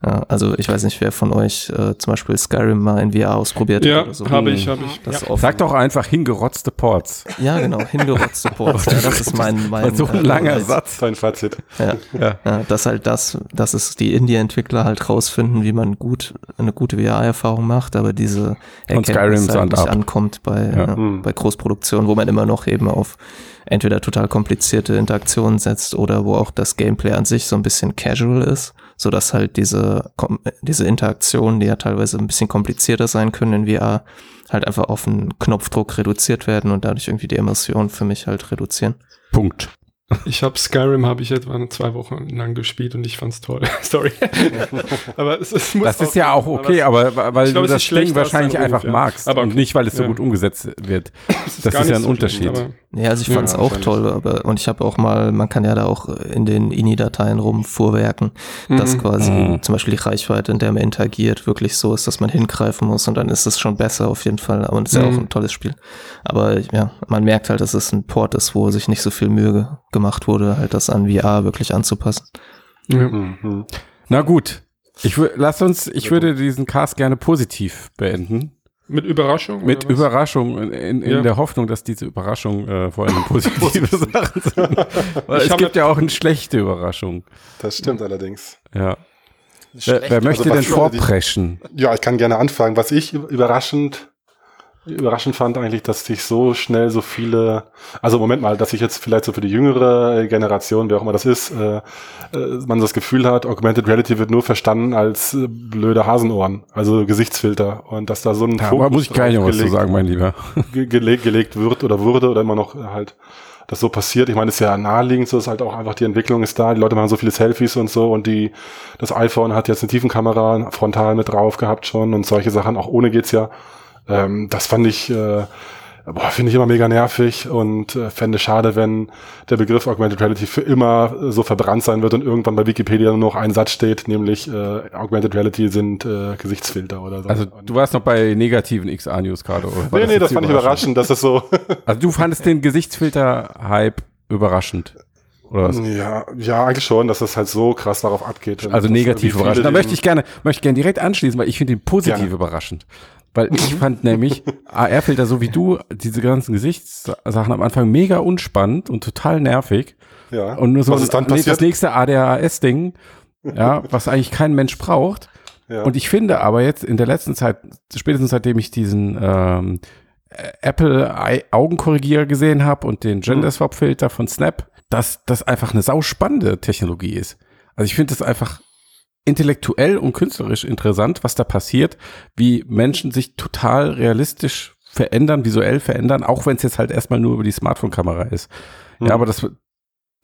[SPEAKER 3] Ja, also ich weiß nicht, wer von euch äh, zum Beispiel Skyrim mal in VR ausprobiert
[SPEAKER 5] Ja,
[SPEAKER 3] hat oder so.
[SPEAKER 5] habe ich, habe ich.
[SPEAKER 3] Das offen-
[SPEAKER 2] Sag doch einfach hingerotzte Ports.
[SPEAKER 3] Ja, genau, hingerotzte Ports. ja, das ist mein, mein
[SPEAKER 2] so ein
[SPEAKER 3] äh,
[SPEAKER 2] langer
[SPEAKER 3] Lowlight.
[SPEAKER 2] Satz.
[SPEAKER 4] Dein Fazit.
[SPEAKER 3] Ja,
[SPEAKER 2] Ja.
[SPEAKER 3] ja, dass halt das, dass es die Indie-Entwickler halt rausfinden, wie man gut eine gute VR-Erfahrung macht, aber diese Erkenntnis halt nicht
[SPEAKER 2] Up.
[SPEAKER 3] ankommt bei,
[SPEAKER 2] Ja.
[SPEAKER 3] äh, bei Großproduktionen, wo man immer noch eben auf entweder total komplizierte Interaktionen setzt oder wo auch das Gameplay an sich so ein bisschen casual ist, so dass halt diese diese Interaktionen, die ja teilweise ein bisschen komplizierter sein können in VR, halt einfach auf einen Knopfdruck reduziert werden und dadurch irgendwie die Immersion für mich halt reduzieren.
[SPEAKER 2] Punkt.
[SPEAKER 5] Ich habe Skyrim habe ich etwa zwei Wochen lang gespielt und ich fand's toll. Sorry. aber es, es muss
[SPEAKER 2] Das ist ja auch okay, aber weil
[SPEAKER 5] glaub,
[SPEAKER 2] du
[SPEAKER 5] es
[SPEAKER 2] das
[SPEAKER 5] ist
[SPEAKER 2] Ding wahrscheinlich
[SPEAKER 5] Ruf,
[SPEAKER 2] einfach
[SPEAKER 5] ja.
[SPEAKER 2] magst
[SPEAKER 5] Aber
[SPEAKER 2] und
[SPEAKER 5] okay.
[SPEAKER 2] nicht, weil es so
[SPEAKER 5] Ja.
[SPEAKER 2] gut umgesetzt wird.
[SPEAKER 5] es
[SPEAKER 2] das
[SPEAKER 5] gar
[SPEAKER 2] ist ja ein
[SPEAKER 5] so
[SPEAKER 2] Unterschied.
[SPEAKER 5] aber-
[SPEAKER 3] Ja, also ich
[SPEAKER 5] Ja,
[SPEAKER 3] fand's auch
[SPEAKER 4] wahrscheinlich.
[SPEAKER 3] toll, aber und ich habe auch mal, man kann ja da auch in den INI-Dateien rumfuhrwerken, dass
[SPEAKER 5] Mhm.
[SPEAKER 3] quasi
[SPEAKER 2] Mhm.
[SPEAKER 3] zum Beispiel die Reichweite, in der man interagiert, wirklich so ist, dass man hingreifen muss und dann ist es schon besser auf jeden Fall. Und es ist ja auch
[SPEAKER 5] Mhm.
[SPEAKER 3] ein tolles Spiel. Aber ja, man merkt halt, dass es ein Port ist, wo sich nicht so viel Mühe ge- gemacht wurde, halt das an VR wirklich anzupassen.
[SPEAKER 4] Mhm.
[SPEAKER 2] Na gut. Ich lass uns, ich würde diesen Cast gerne positiv beenden.
[SPEAKER 5] Mit Überraschung?
[SPEAKER 2] Mit? Überraschung, in, in,
[SPEAKER 5] Ja.
[SPEAKER 2] der Hoffnung, dass diese Überraschung äh, vor allem positive Sachen sind. Weil
[SPEAKER 5] Ich
[SPEAKER 2] es gibt ja auch eine schlechte Überraschung.
[SPEAKER 4] Das stimmt allerdings.
[SPEAKER 2] Ja. Wer,
[SPEAKER 6] Schlecht.
[SPEAKER 2] wer möchte
[SPEAKER 4] also
[SPEAKER 2] denn
[SPEAKER 4] die-
[SPEAKER 2] vorpreschen?
[SPEAKER 4] Ja, ich kann gerne anfangen. Was ich überraschend, überraschend fand eigentlich, dass sich so schnell so viele, also Moment mal, dass sich jetzt vielleicht so für die jüngere Generation, wer auch immer das ist, äh, äh, man das Gefühl hat, Augmented Reality wird nur verstanden als äh, blöde Hasenohren, also Gesichtsfilter und dass da so ein
[SPEAKER 2] Da aber muss ich gleich noch was zu sagen, mein Lieber.
[SPEAKER 4] ge gelegt, gelegt wird oder wurde oder immer noch halt das so passiert. Ich meine, es ist ja naheliegend, so ist halt auch einfach die Entwicklung ist da. Die Leute machen so viele Selfies und so und die, das iPhone hat jetzt eine Tiefenkamera frontal mit drauf gehabt schon und solche Sachen. Auch ohne geht's ja. Ähm, das fand ich, äh, boah, finde ich immer mega nervig und äh, fände schade, wenn der Begriff Augmented Reality für immer äh, so verbrannt sein wird und irgendwann bei Wikipedia nur noch ein Satz steht, nämlich äh, Augmented Reality sind äh, Gesichtsfilter oder so.
[SPEAKER 2] Also du warst noch bei negativen XA-News gerade. oder war
[SPEAKER 4] nee, nee,
[SPEAKER 2] jetzt
[SPEAKER 4] das fand ich überraschend, dass es so
[SPEAKER 2] Also du fandest den Gesichtsfilter-Hype überraschend. Oder was?
[SPEAKER 4] Ja, ja, eigentlich schon, dass das halt so krass darauf abgeht.
[SPEAKER 2] Also negativ überraschend. Da möchte ich gerne, möchte ich gerne direkt anschließen, weil ich finde ihn positiv
[SPEAKER 4] Gerne.
[SPEAKER 2] überraschend. Weil ich fand nämlich AR-Filter so wie du, diese ganzen Gesichtssachen am Anfang mega unspannend und total nervig.
[SPEAKER 4] Ja.
[SPEAKER 2] Und nur so
[SPEAKER 4] Was ist dann
[SPEAKER 2] nee, das
[SPEAKER 4] passiert?
[SPEAKER 2] nächste ADHS-Ding, ja, was eigentlich kein Mensch braucht.
[SPEAKER 4] Ja.
[SPEAKER 2] Und ich finde aber jetzt in der letzten Zeit, spätestens seitdem ich diesen ähm, äh, Apple Augenkorrigierer gesehen habe und den Gender Swap Filter von Snap, dass das einfach eine sauspannende Technologie ist. Also ich finde es einfach intellektuell und künstlerisch interessant, was da passiert, wie Menschen sich total realistisch verändern, visuell verändern, auch wenn es jetzt halt erstmal nur über die Smartphone-Kamera ist.
[SPEAKER 4] Mhm.
[SPEAKER 2] Ja, aber das,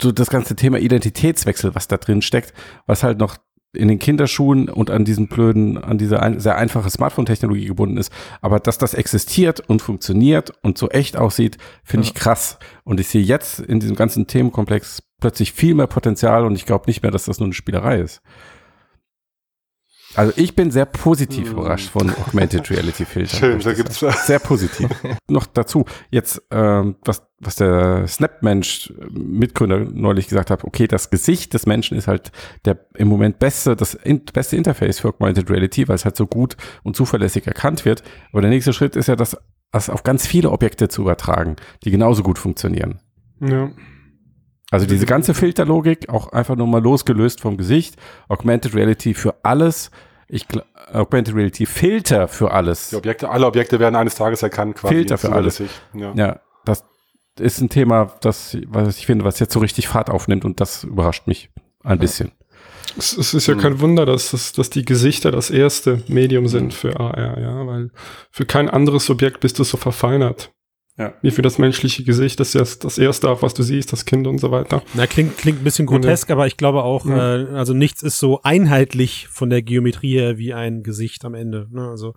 [SPEAKER 2] so das ganze Thema Identitätswechsel, was da drin steckt, was halt noch in den Kinderschuhen und an diesem blöden, an diese ein, sehr einfache Smartphone-Technologie gebunden ist. Aber dass das existiert und funktioniert und so echt aussieht, finde ich krass. Und ich sehe jetzt in diesem ganzen Themenkomplex plötzlich viel mehr Potenzial und ich glaube nicht mehr, dass das nur eine Spielerei ist. Also ich bin sehr positiv überrascht von Augmented Reality Filtern.
[SPEAKER 4] Schön, da gibt's
[SPEAKER 2] Sehr positiv. Noch dazu, jetzt, ähm, was, was der Snap-Mensch äh, Mitgründer neulich gesagt hat, okay, das Gesicht des Menschen ist halt der im Moment beste, das in, beste Interface für Augmented Reality, weil es halt so gut und zuverlässig erkannt wird. Aber der nächste Schritt ist ja, das, das auf ganz viele Objekte zu übertragen, die genauso gut funktionieren.
[SPEAKER 5] Ja.
[SPEAKER 2] Also diese ganze Filterlogik, auch einfach nur mal losgelöst vom Gesicht, Augmented Reality für alles, ich Augmented Reality Filter für alles.
[SPEAKER 4] Die Objekte, alle Objekte werden eines Tages erkannt, quasi.
[SPEAKER 2] Filter für alles.
[SPEAKER 4] Ja.
[SPEAKER 2] Ja, das ist ein Thema, das, was ich finde, was jetzt so richtig Fahrt aufnimmt und das überrascht mich ein bisschen.
[SPEAKER 5] Es, es ist ja kein Wunder, dass, dass, dass die Gesichter das erste Medium sind für AR, ja, weil für kein anderes Objekt bist du so verfeinert.
[SPEAKER 2] Ja.
[SPEAKER 5] Wie für das menschliche Gesicht, das ist das, das erste, auch was du siehst, das Kind und so weiter.
[SPEAKER 1] Na, klingt, klingt ein bisschen grotesk, aber ich glaube auch,
[SPEAKER 5] Ja.
[SPEAKER 1] äh, also nichts ist so einheitlich von der Geometrie her wie ein Gesicht am Ende. Ne? Also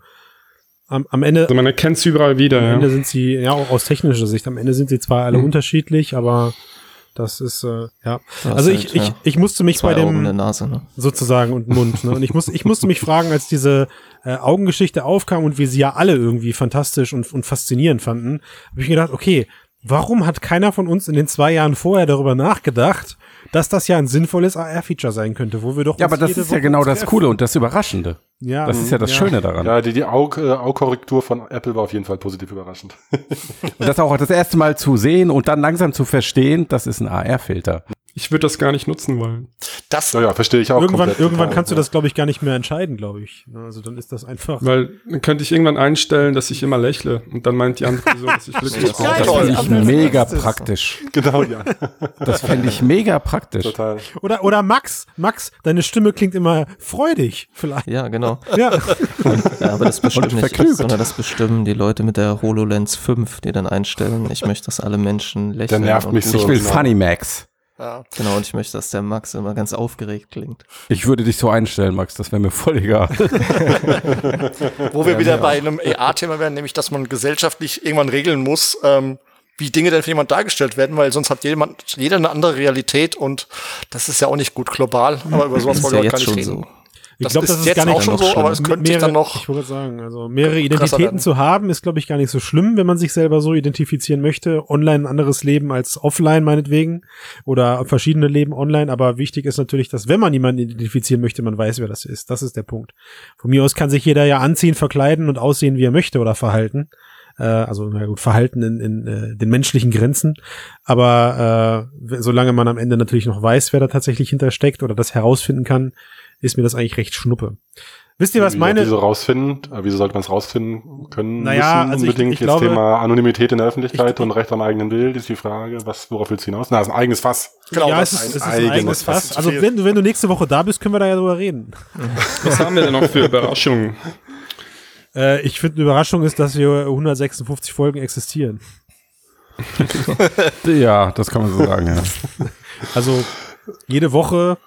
[SPEAKER 1] am, am Ende,
[SPEAKER 5] Also man erkennt es überall wieder,
[SPEAKER 1] am
[SPEAKER 5] ja.
[SPEAKER 1] Ende sind sie, ja, auch aus technischer Sicht, am Ende sind sie zwar alle
[SPEAKER 5] Mhm.
[SPEAKER 1] unterschiedlich, aber das ist, äh, ja.
[SPEAKER 3] Das
[SPEAKER 1] Also ich,
[SPEAKER 3] halt,
[SPEAKER 1] ich,
[SPEAKER 3] ja,
[SPEAKER 1] ich musste mich
[SPEAKER 3] Zwei
[SPEAKER 1] bei
[SPEAKER 3] Augen, eine
[SPEAKER 1] dem,
[SPEAKER 3] Nase, ne?
[SPEAKER 1] sozusagen und Mund. Ne? Und ich, muss, ich musste mich fragen, als diese äh, Augengeschichte aufkam und wir sie ja alle irgendwie fantastisch und, und faszinierend fanden, habe ich mir gedacht, okay, warum hat keiner von uns in den zwei Jahren vorher darüber nachgedacht, dass das ja ein sinnvolles AR-Feature sein könnte, wo wir doch
[SPEAKER 2] Ja,
[SPEAKER 1] uns
[SPEAKER 2] aber das ist ja genau das. Coole und das Überraschende.
[SPEAKER 1] Ja,
[SPEAKER 2] Das ist ja das Schöne daran.
[SPEAKER 4] Ja, die, die Aug, äh, Augkorrektur von Apple war auf jeden Fall positiv überraschend.
[SPEAKER 2] Und das auch das erste Mal zu sehen und dann langsam zu verstehen, das ist ein AR-Filter.
[SPEAKER 5] Ich würde das gar nicht nutzen wollen.
[SPEAKER 6] Das,
[SPEAKER 4] Ja, ja, verstehe ich auch.
[SPEAKER 1] Irgendwann,
[SPEAKER 4] komplett,
[SPEAKER 1] irgendwann
[SPEAKER 4] total,
[SPEAKER 1] kannst du das, glaube ich, gar nicht mehr entscheiden, glaube ich. Also dann ist das einfach.
[SPEAKER 5] Weil dann könnte ich irgendwann einstellen, dass ich immer lächle und dann meint die andere Person, dass ich glücklich
[SPEAKER 3] Das
[SPEAKER 5] bin.
[SPEAKER 2] Das finde ich mega praktisch.
[SPEAKER 4] Genau, ja.
[SPEAKER 2] Das fände ich mega praktisch.
[SPEAKER 4] Total.
[SPEAKER 1] Oder, oder Max, Max, deine Stimme klingt immer freudig, vielleicht.
[SPEAKER 3] Ja, genau.
[SPEAKER 1] Ja.
[SPEAKER 3] Ja, aber das bestimmt
[SPEAKER 2] Und
[SPEAKER 3] nicht,
[SPEAKER 2] verklügelt.
[SPEAKER 3] sondern das bestimmen die Leute mit der HoloLens 5, die dann einstellen. Ich möchte, dass alle Menschen lächeln.
[SPEAKER 4] nervt
[SPEAKER 3] und
[SPEAKER 4] mich so.
[SPEAKER 2] Ich will
[SPEAKER 4] genau.
[SPEAKER 2] Funny Max.
[SPEAKER 6] Ja.
[SPEAKER 3] Genau, und ich möchte, dass der Max immer ganz aufgeregt klingt.
[SPEAKER 2] Ich würde dich so einstellen, Max, das wäre mir voll egal.
[SPEAKER 6] Wo wir wieder bei einem AR-Thema wären, nämlich, dass man gesellschaftlich irgendwann regeln muss, ähm, wie Dinge denn für jemand dargestellt werden, weil sonst hat jemand, jeder eine andere Realität und das ist ja auch nicht gut global, aber über sowas wollen
[SPEAKER 3] ja
[SPEAKER 6] wir gar nicht
[SPEAKER 3] schon
[SPEAKER 6] reden.
[SPEAKER 3] so.
[SPEAKER 1] Ich glaube, das ist
[SPEAKER 6] jetzt
[SPEAKER 1] gar nicht
[SPEAKER 6] auch schon so, aber es könnte
[SPEAKER 1] mehrere,
[SPEAKER 6] dann noch
[SPEAKER 1] ich wollte sagen, also mehrere Identitäten zu haben, ist, glaube ich, gar nicht so schlimm, wenn man sich selber so identifizieren möchte. Online ein anderes Leben als offline, meinetwegen. Oder verschiedene Leben online. Aber wichtig ist natürlich, dass wenn man jemanden identifizieren möchte, man weiß, wer das ist. Das ist der Punkt. Von mir aus kann sich jeder ja anziehen, verkleiden und aussehen, wie er möchte oder verhalten. Äh, also, na gut, Verhalten in, in äh, den menschlichen Grenzen. Aber äh, solange man am Ende natürlich noch weiß, wer da tatsächlich hintersteckt oder das herausfinden kann, ist mir das eigentlich recht schnuppe. Wisst ihr, was
[SPEAKER 4] Wie-
[SPEAKER 1] meine...
[SPEAKER 4] Wieso rausfinden? Äh, Wieso sollte man es rausfinden können?
[SPEAKER 1] Naja,
[SPEAKER 4] müssen
[SPEAKER 1] also ich-
[SPEAKER 4] unbedingt
[SPEAKER 1] ich
[SPEAKER 4] jetzt
[SPEAKER 1] glaube-
[SPEAKER 4] Thema Anonymität in der Öffentlichkeit und Recht am eigenen Bild ist die Frage. Was, worauf willst du hinaus? Na, ist ein eigenes Fass.
[SPEAKER 6] Genau,
[SPEAKER 1] ja,
[SPEAKER 6] das
[SPEAKER 1] es ist, es ist
[SPEAKER 4] ein
[SPEAKER 1] ein eigenes Fass.
[SPEAKER 6] Fass.
[SPEAKER 1] Also wenn du, wenn du nächste Woche da bist, können wir da ja drüber reden.
[SPEAKER 5] Was haben wir denn noch für Überraschungen?
[SPEAKER 1] Äh, ich finde, eine Überraschung ist, dass wir 156 Folgen existieren.
[SPEAKER 2] ja, das kann man so sagen, ja.
[SPEAKER 1] Also jede Woche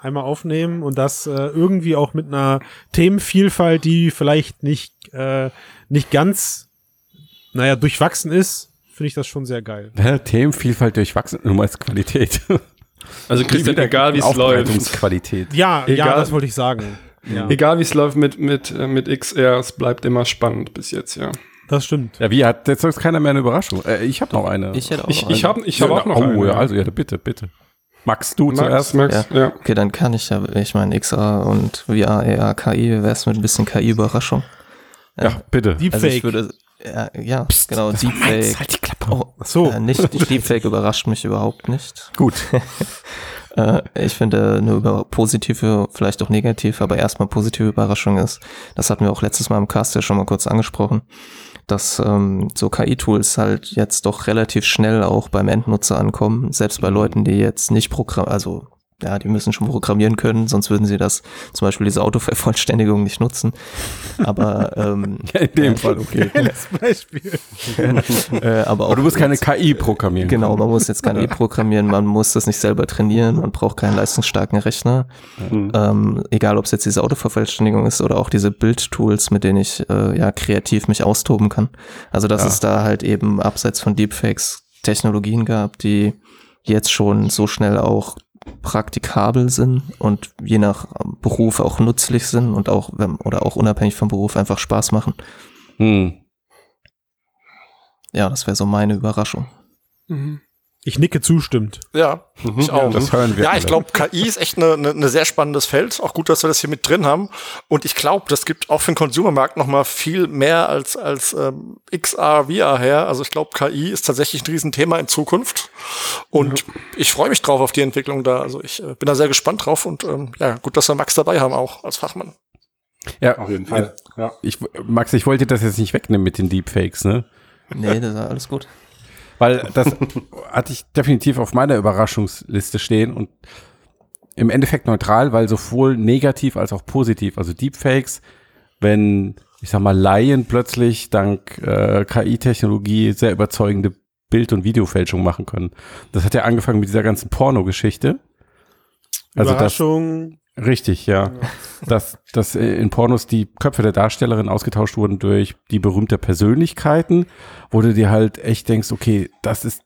[SPEAKER 1] einmal aufnehmen und das äh, irgendwie auch mit einer Themenvielfalt, die vielleicht nicht, äh, nicht ganz, naja, durchwachsen ist, finde ich das schon sehr geil.
[SPEAKER 2] Hä? Themenvielfalt durchwachsen, du meinst Qualität.
[SPEAKER 5] Also Christian, egal wie es läuft,
[SPEAKER 2] Aufbereitungsqualität.
[SPEAKER 1] Ja, ja,
[SPEAKER 5] Egal.
[SPEAKER 1] das wollte ich sagen. Ja,
[SPEAKER 5] egal wie es läuft mit, mit, äh, mit XR, es bleibt immer spannend bis jetzt, ja.
[SPEAKER 1] das stimmt.
[SPEAKER 2] Ja, wie hat jetzt sagt keiner mehr eine Überraschung? Äh, ich habe noch eine.
[SPEAKER 3] Ich hätte auch
[SPEAKER 5] Ich,
[SPEAKER 3] noch
[SPEAKER 5] ich
[SPEAKER 3] eine.
[SPEAKER 5] habe ich hab auch noch
[SPEAKER 2] oh,
[SPEAKER 5] eine.
[SPEAKER 2] ja, also ja, bitte, bitte. Max, du
[SPEAKER 5] Max,
[SPEAKER 2] zuerst.
[SPEAKER 5] Max, ja.
[SPEAKER 3] Okay, dann kann ich ja, ich meine XR und VR, AR, KI, wäre es mit ein bisschen KI-Überraschung.
[SPEAKER 2] Ja, bitte.
[SPEAKER 3] Also ich
[SPEAKER 1] Deepfake.
[SPEAKER 3] würde, ja, ja genau, Deepfake.
[SPEAKER 2] halt die Klappe.
[SPEAKER 3] Oh,
[SPEAKER 1] so.
[SPEAKER 3] Äh, nicht Deepfake überrascht mich überhaupt nicht.
[SPEAKER 2] Gut.
[SPEAKER 3] Äh, ich finde eine über positive, vielleicht auch negativ, aber erstmal positive Überraschung ist, das hatten wir auch letztes Mal im Cast ja schon mal kurz angesprochen, dass ähm, so KI-Tools halt jetzt doch relativ schnell auch beim Endnutzer ankommen, selbst bei Leuten, die jetzt nicht Programm, also ja, die müssen schon programmieren können, sonst würden sie das zum Beispiel diese Autovervollständigung nicht nutzen. Aber ähm,
[SPEAKER 2] Ja, in dem Fall, okay.
[SPEAKER 1] Geiles Beispiel.
[SPEAKER 3] äh, aber auch
[SPEAKER 2] Aber du musst keine KI programmieren.
[SPEAKER 3] Genau, man muss jetzt kein E programmieren, man muss das nicht selber trainieren, man braucht keinen leistungsstarken Rechner.
[SPEAKER 4] Mhm.
[SPEAKER 3] Ähm, egal, ob es jetzt diese Autovervollständigung ist oder auch diese Bildtools, mit denen ich äh, ja kreativ mich austoben kann. Also dass
[SPEAKER 2] Ja.
[SPEAKER 3] es da halt eben abseits von Deepfakes Technologien gab, die jetzt schon so schnell auch praktikabel sind und je nach Beruf auch nützlich sind und auch wenn, oder auch unabhängig vom Beruf einfach Spaß machen.
[SPEAKER 2] Hm.
[SPEAKER 3] Ja, das wäre so meine Überraschung.
[SPEAKER 1] Ich nicke zustimmt.
[SPEAKER 6] Ja, ich auch.
[SPEAKER 2] Das hören wir
[SPEAKER 6] ja, ich glaube, KI ist echt eine, eine, eine sehr spannendes Feld. Auch gut, dass wir das hier mit drin haben. Und ich glaube, das gibt auch für den Consumermarkt noch mal viel mehr als, als ähm, XR, VR her. Also ich glaube, KI ist tatsächlich ein Riesenthema in Zukunft. Und ich freue mich drauf auf die Entwicklung da. Also ich äh, bin da sehr gespannt drauf. Und ähm, ja, gut, dass wir Max dabei haben auch als Fachmann.
[SPEAKER 2] Ja,
[SPEAKER 4] Auf jeden Fall. Ja.
[SPEAKER 2] Ich, Max, ich wollte das jetzt nicht wegnehmen mit den Deepfakes, ne?
[SPEAKER 3] Nee, das ist alles gut.
[SPEAKER 2] Weil das hatte ich definitiv auf meiner Überraschungsliste stehen und im Endeffekt neutral, weil sowohl negativ als auch positiv, also Deepfakes, wenn, ich sag mal, Laien plötzlich dank äh, KI-Technologie sehr überzeugende Bild- und Videofälschung machen können. Das hat ja angefangen mit dieser ganzen Porno-Geschichte. Also
[SPEAKER 1] Überraschung.
[SPEAKER 2] Richtig, ja. Dass, dass äh, in Pornos die Köpfe der Darstellerin ausgetauscht wurden durch die berühmte Persönlichkeiten, wo du dir halt echt denkst, okay, das ist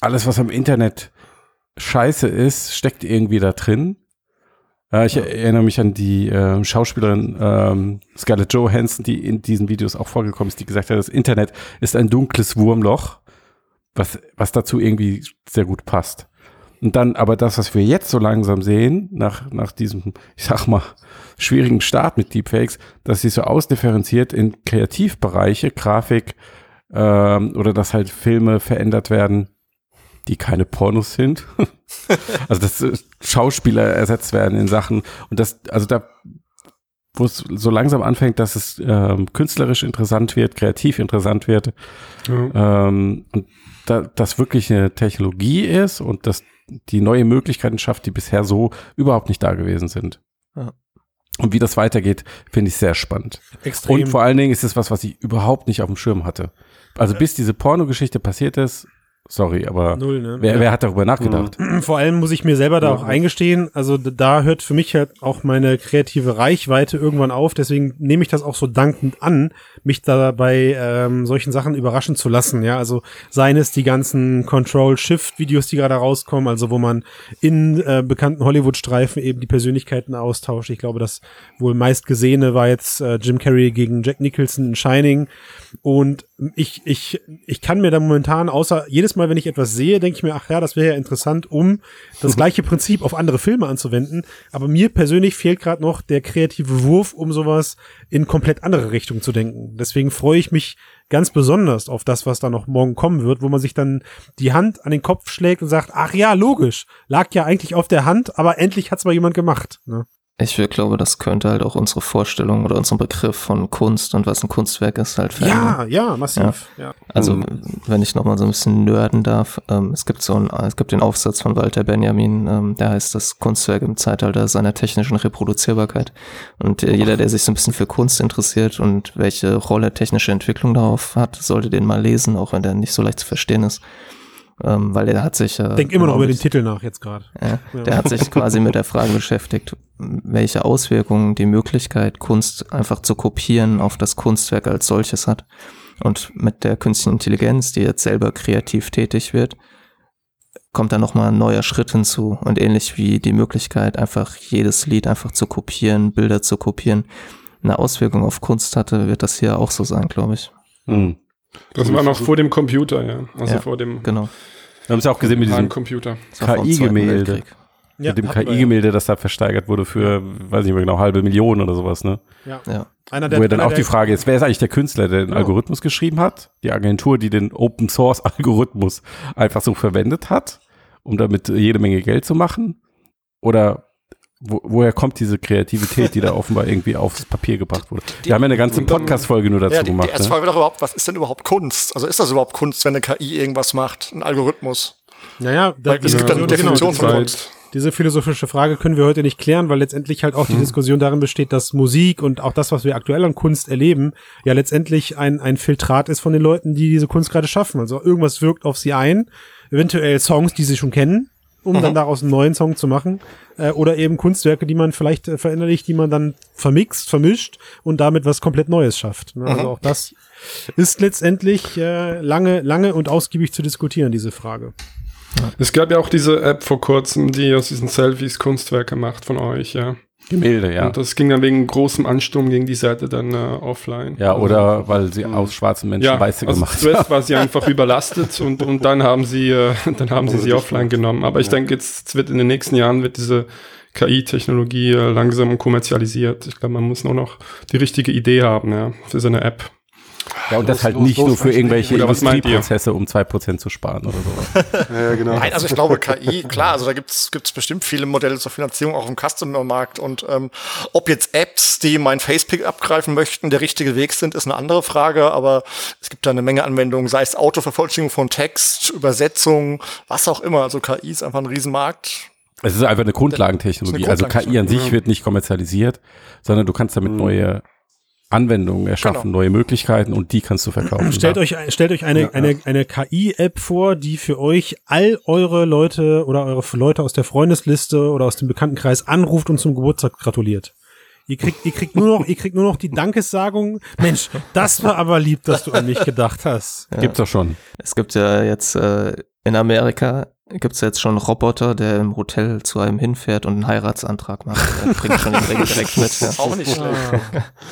[SPEAKER 2] alles, was am Internet scheiße ist, steckt irgendwie da drin. Äh, ich erinnere mich an die äh, Schauspielerin ähm, Scarlett Johansson, die in diesen Videos auch vorgekommen ist, die gesagt hat, das Internet ist ein dunkles Wurmloch, was, was dazu irgendwie sehr gut passt. Und dann aber das, was wir jetzt so langsam sehen, nach, nach diesem, ich sag mal, schwierigen Start mit Deepfakes, dass sie so ausdifferenziert in Kreativbereiche, Grafik ähm, oder dass halt Filme verändert werden, die keine Pornos sind. also dass äh, Schauspieler ersetzt werden in Sachen und das, also da wo es so langsam anfängt, dass es ähm, künstlerisch interessant wird, kreativ interessant wird, ähm, und da, das wirklich eine Technologie ist und das die neue Möglichkeiten schafft, die bisher so überhaupt nicht da gewesen sind.
[SPEAKER 3] Ja.
[SPEAKER 2] Und wie das weitergeht, finde ich sehr spannend.
[SPEAKER 1] Extrem.
[SPEAKER 2] Und vor allen Dingen ist es was, was ich überhaupt nicht auf dem Schirm hatte. Also bis diese Pornogeschichte passiert ist, sorry, aber
[SPEAKER 1] Null, ne?
[SPEAKER 2] wer, wer hat darüber nachgedacht?
[SPEAKER 1] Vor allem muss ich mir selber da auch eingestehen, also da hört für mich halt auch meine kreative Reichweite irgendwann auf, deswegen nehme ich das auch so dankend an, mich da bei ähm, solchen Sachen überraschen zu lassen, ja, also seien es die ganzen Control-Shift-Videos, die gerade rauskommen, also wo man in äh, bekannten Hollywood-Streifen eben die Persönlichkeiten austauscht, ich glaube, das wohl meist gesehene war jetzt äh, Jim Carrey gegen Jack Nicholson in Shining und ich, ich, ich kann mir da momentan, außer jedes Mal, wenn ich etwas sehe, denke ich mir, ach ja, das wäre ja interessant, um das gleiche Prinzip auf andere Filme anzuwenden. Aber mir persönlich fehlt gerade noch der kreative Wurf, um sowas in komplett andere Richtung zu denken. Deswegen freue ich mich ganz besonders auf das, was da noch morgen kommen wird, wo man sich dann die Hand an den Kopf schlägt und sagt, ach ja, logisch, lag ja eigentlich auf der Hand, aber endlich hat's mal jemand gemacht. Ne?
[SPEAKER 3] Ich will- glaube, das könnte halt auch unsere Vorstellung oder unseren Begriff von Kunst und was ein Kunstwerk ist halt verändern.
[SPEAKER 1] Ja, ja, massiv. Ja.
[SPEAKER 3] Also, wenn ich nochmal so ein bisschen nörden darf, ähm, es gibt so ein, es gibt den Aufsatz von Walter Benjamin, ähm, der heißt das Kunstwerk im Zeitalter seiner technischen Reproduzierbarkeit. Und äh, jeder, der sich so ein bisschen für Kunst interessiert und welche Rolle technische Entwicklung darauf hat, sollte den mal lesen, auch wenn der nicht so leicht zu verstehen ist. Ähm, weil er hat sich. Äh,
[SPEAKER 1] Denk immer noch über den Titel nach jetzt gerade.
[SPEAKER 3] ja,
[SPEAKER 1] Ja.
[SPEAKER 3] der hat sich quasi mit der Frage beschäftigt, welche Auswirkungen die Möglichkeit, Kunst einfach zu kopieren auf das Kunstwerk als solches hat. Und mit der künstlichen Intelligenz, die jetzt selber kreativ tätig wird, kommt da nochmal ein neuer Schritt hinzu. Und ähnlich wie die Möglichkeit, einfach jedes Lied einfach zu kopieren, Bilder zu kopieren, eine Auswirkung auf Kunst hatte, wird das hier auch so sein, glaube ich.
[SPEAKER 2] Hm.
[SPEAKER 5] Das war noch vor dem Computer, ja. Also
[SPEAKER 3] Ja,
[SPEAKER 5] vor dem
[SPEAKER 3] Genau.
[SPEAKER 2] Wir haben es ja auch gesehen mit diesem, KI-Gemälde.
[SPEAKER 1] Ja,
[SPEAKER 2] mit dem KI-Gemälde, das da versteigert wurde für, weiß nicht mehr genau, halbe Million oder sowas, ne?
[SPEAKER 1] Ja.
[SPEAKER 3] Ja.
[SPEAKER 1] Einer
[SPEAKER 2] Wo ja dann auch die Frage ist, wer ist eigentlich der Künstler, der den
[SPEAKER 1] Genau.
[SPEAKER 2] Algorithmus geschrieben hat? Die Agentur, die den Open Source Algorithmus einfach so verwendet hat, um damit jede Menge Geld zu machen? Oder wo, woher kommt diese Kreativität, die da offenbar irgendwie aufs Papier gebracht wurde? Wir haben ja eine ganze Podcast-Folge nur dazu
[SPEAKER 6] Ja, die, die
[SPEAKER 2] gemacht.
[SPEAKER 6] erste
[SPEAKER 2] Ne?
[SPEAKER 6] Frage wäre doch überhaupt, was ist denn überhaupt Kunst? Also ist das überhaupt Kunst, wenn eine KI irgendwas macht, ein Algorithmus?
[SPEAKER 1] Naja, da,
[SPEAKER 6] Weil es gibt dann
[SPEAKER 1] genau,
[SPEAKER 6] Definition von
[SPEAKER 5] Zeit.
[SPEAKER 6] Kunst.
[SPEAKER 1] diese philosophische Frage können wir heute nicht klären, weil letztendlich halt auch die Diskussion darin besteht, dass Musik und auch das, was wir aktuell an Kunst erleben, ja letztendlich ein, ein Filtrat ist von den Leuten, die diese Kunst gerade schaffen. Also irgendwas wirkt auf sie ein, eventuell Songs, die sie schon kennen, um dann daraus einen neuen Song zu machen, äh, oder eben Kunstwerke, die man vielleicht äh, verinnerlicht, die man dann vermixt, vermischt und damit was komplett Neues schafft. Ne? Also auch das ist letztendlich äh, lange, lange und ausgiebig zu diskutieren, diese Frage.
[SPEAKER 5] Es gab ja auch diese App vor kurzem, die aus diesen Selfies Kunstwerke macht von euch, ja.
[SPEAKER 2] Gemälde, ja.
[SPEAKER 5] Und das ging dann wegen großem Ansturm gegen die Seite dann äh, offline.
[SPEAKER 2] Ja, oder weil sie aus schwarzen Menschen
[SPEAKER 5] ja,
[SPEAKER 2] weiße
[SPEAKER 5] also
[SPEAKER 2] gemacht
[SPEAKER 5] zuerst
[SPEAKER 2] haben.
[SPEAKER 5] war sie einfach überlastet und, und dann haben sie, äh, dann haben sie sie offline genommen. Aber ich denke, jetzt wird in den nächsten Jahren wird diese KI-Technologie äh, langsam kommerzialisiert. Ich glaube, man muss nur noch die richtige Idee haben, ja, für so eine App.
[SPEAKER 2] Ja, und das
[SPEAKER 4] Los,
[SPEAKER 2] halt
[SPEAKER 4] los,
[SPEAKER 2] nicht
[SPEAKER 4] los,
[SPEAKER 2] nur für irgendwelche? Industrieprozesse, um 2% zu sparen oder so.
[SPEAKER 4] Ja, genau.
[SPEAKER 6] Nein, also ich glaube KI, klar, also da gibt's gibt's bestimmt viele Modelle zur Finanzierung auch im Customer-Markt und ähm, ob jetzt Apps, die mein Facepick abgreifen möchten, der richtige Weg sind, ist eine andere Frage, aber es gibt da eine Menge Anwendungen, sei es Autovervollständigung von Text, Übersetzung, was auch immer, also KI ist einfach ein Riesenmarkt.
[SPEAKER 2] Es ist einfach eine Grundlagentechnologie.
[SPEAKER 6] Das ist eine
[SPEAKER 2] also KI an sich
[SPEAKER 6] Grundlagentechnologie.
[SPEAKER 2] wird nicht kommerzialisiert, sondern du kannst damit neue Anwendungen erschaffen,
[SPEAKER 6] Genau.
[SPEAKER 2] neue Möglichkeiten und die kannst du verkaufen.
[SPEAKER 1] Stellt euch, stellt euch eine, eine, eine KI-App vor, die für euch all eure Leute oder eure Leute aus der Freundesliste oder aus dem Bekanntenkreis anruft und zum Geburtstag gratuliert. Ihr kriegt, ihr kriegt nur noch, ihr kriegt nur noch die Dankessagung. Mensch, das war aber lieb, dass du an mich gedacht hast.
[SPEAKER 2] Gibt's doch schon.
[SPEAKER 3] Es gibt ja jetzt äh, in Amerika gibt's jetzt schon einen Roboter, der im Hotel zu einem hinfährt und einen Heiratsantrag macht. Der bringt schon den Ring direkt mit. Ja.
[SPEAKER 6] Auch nicht schlecht.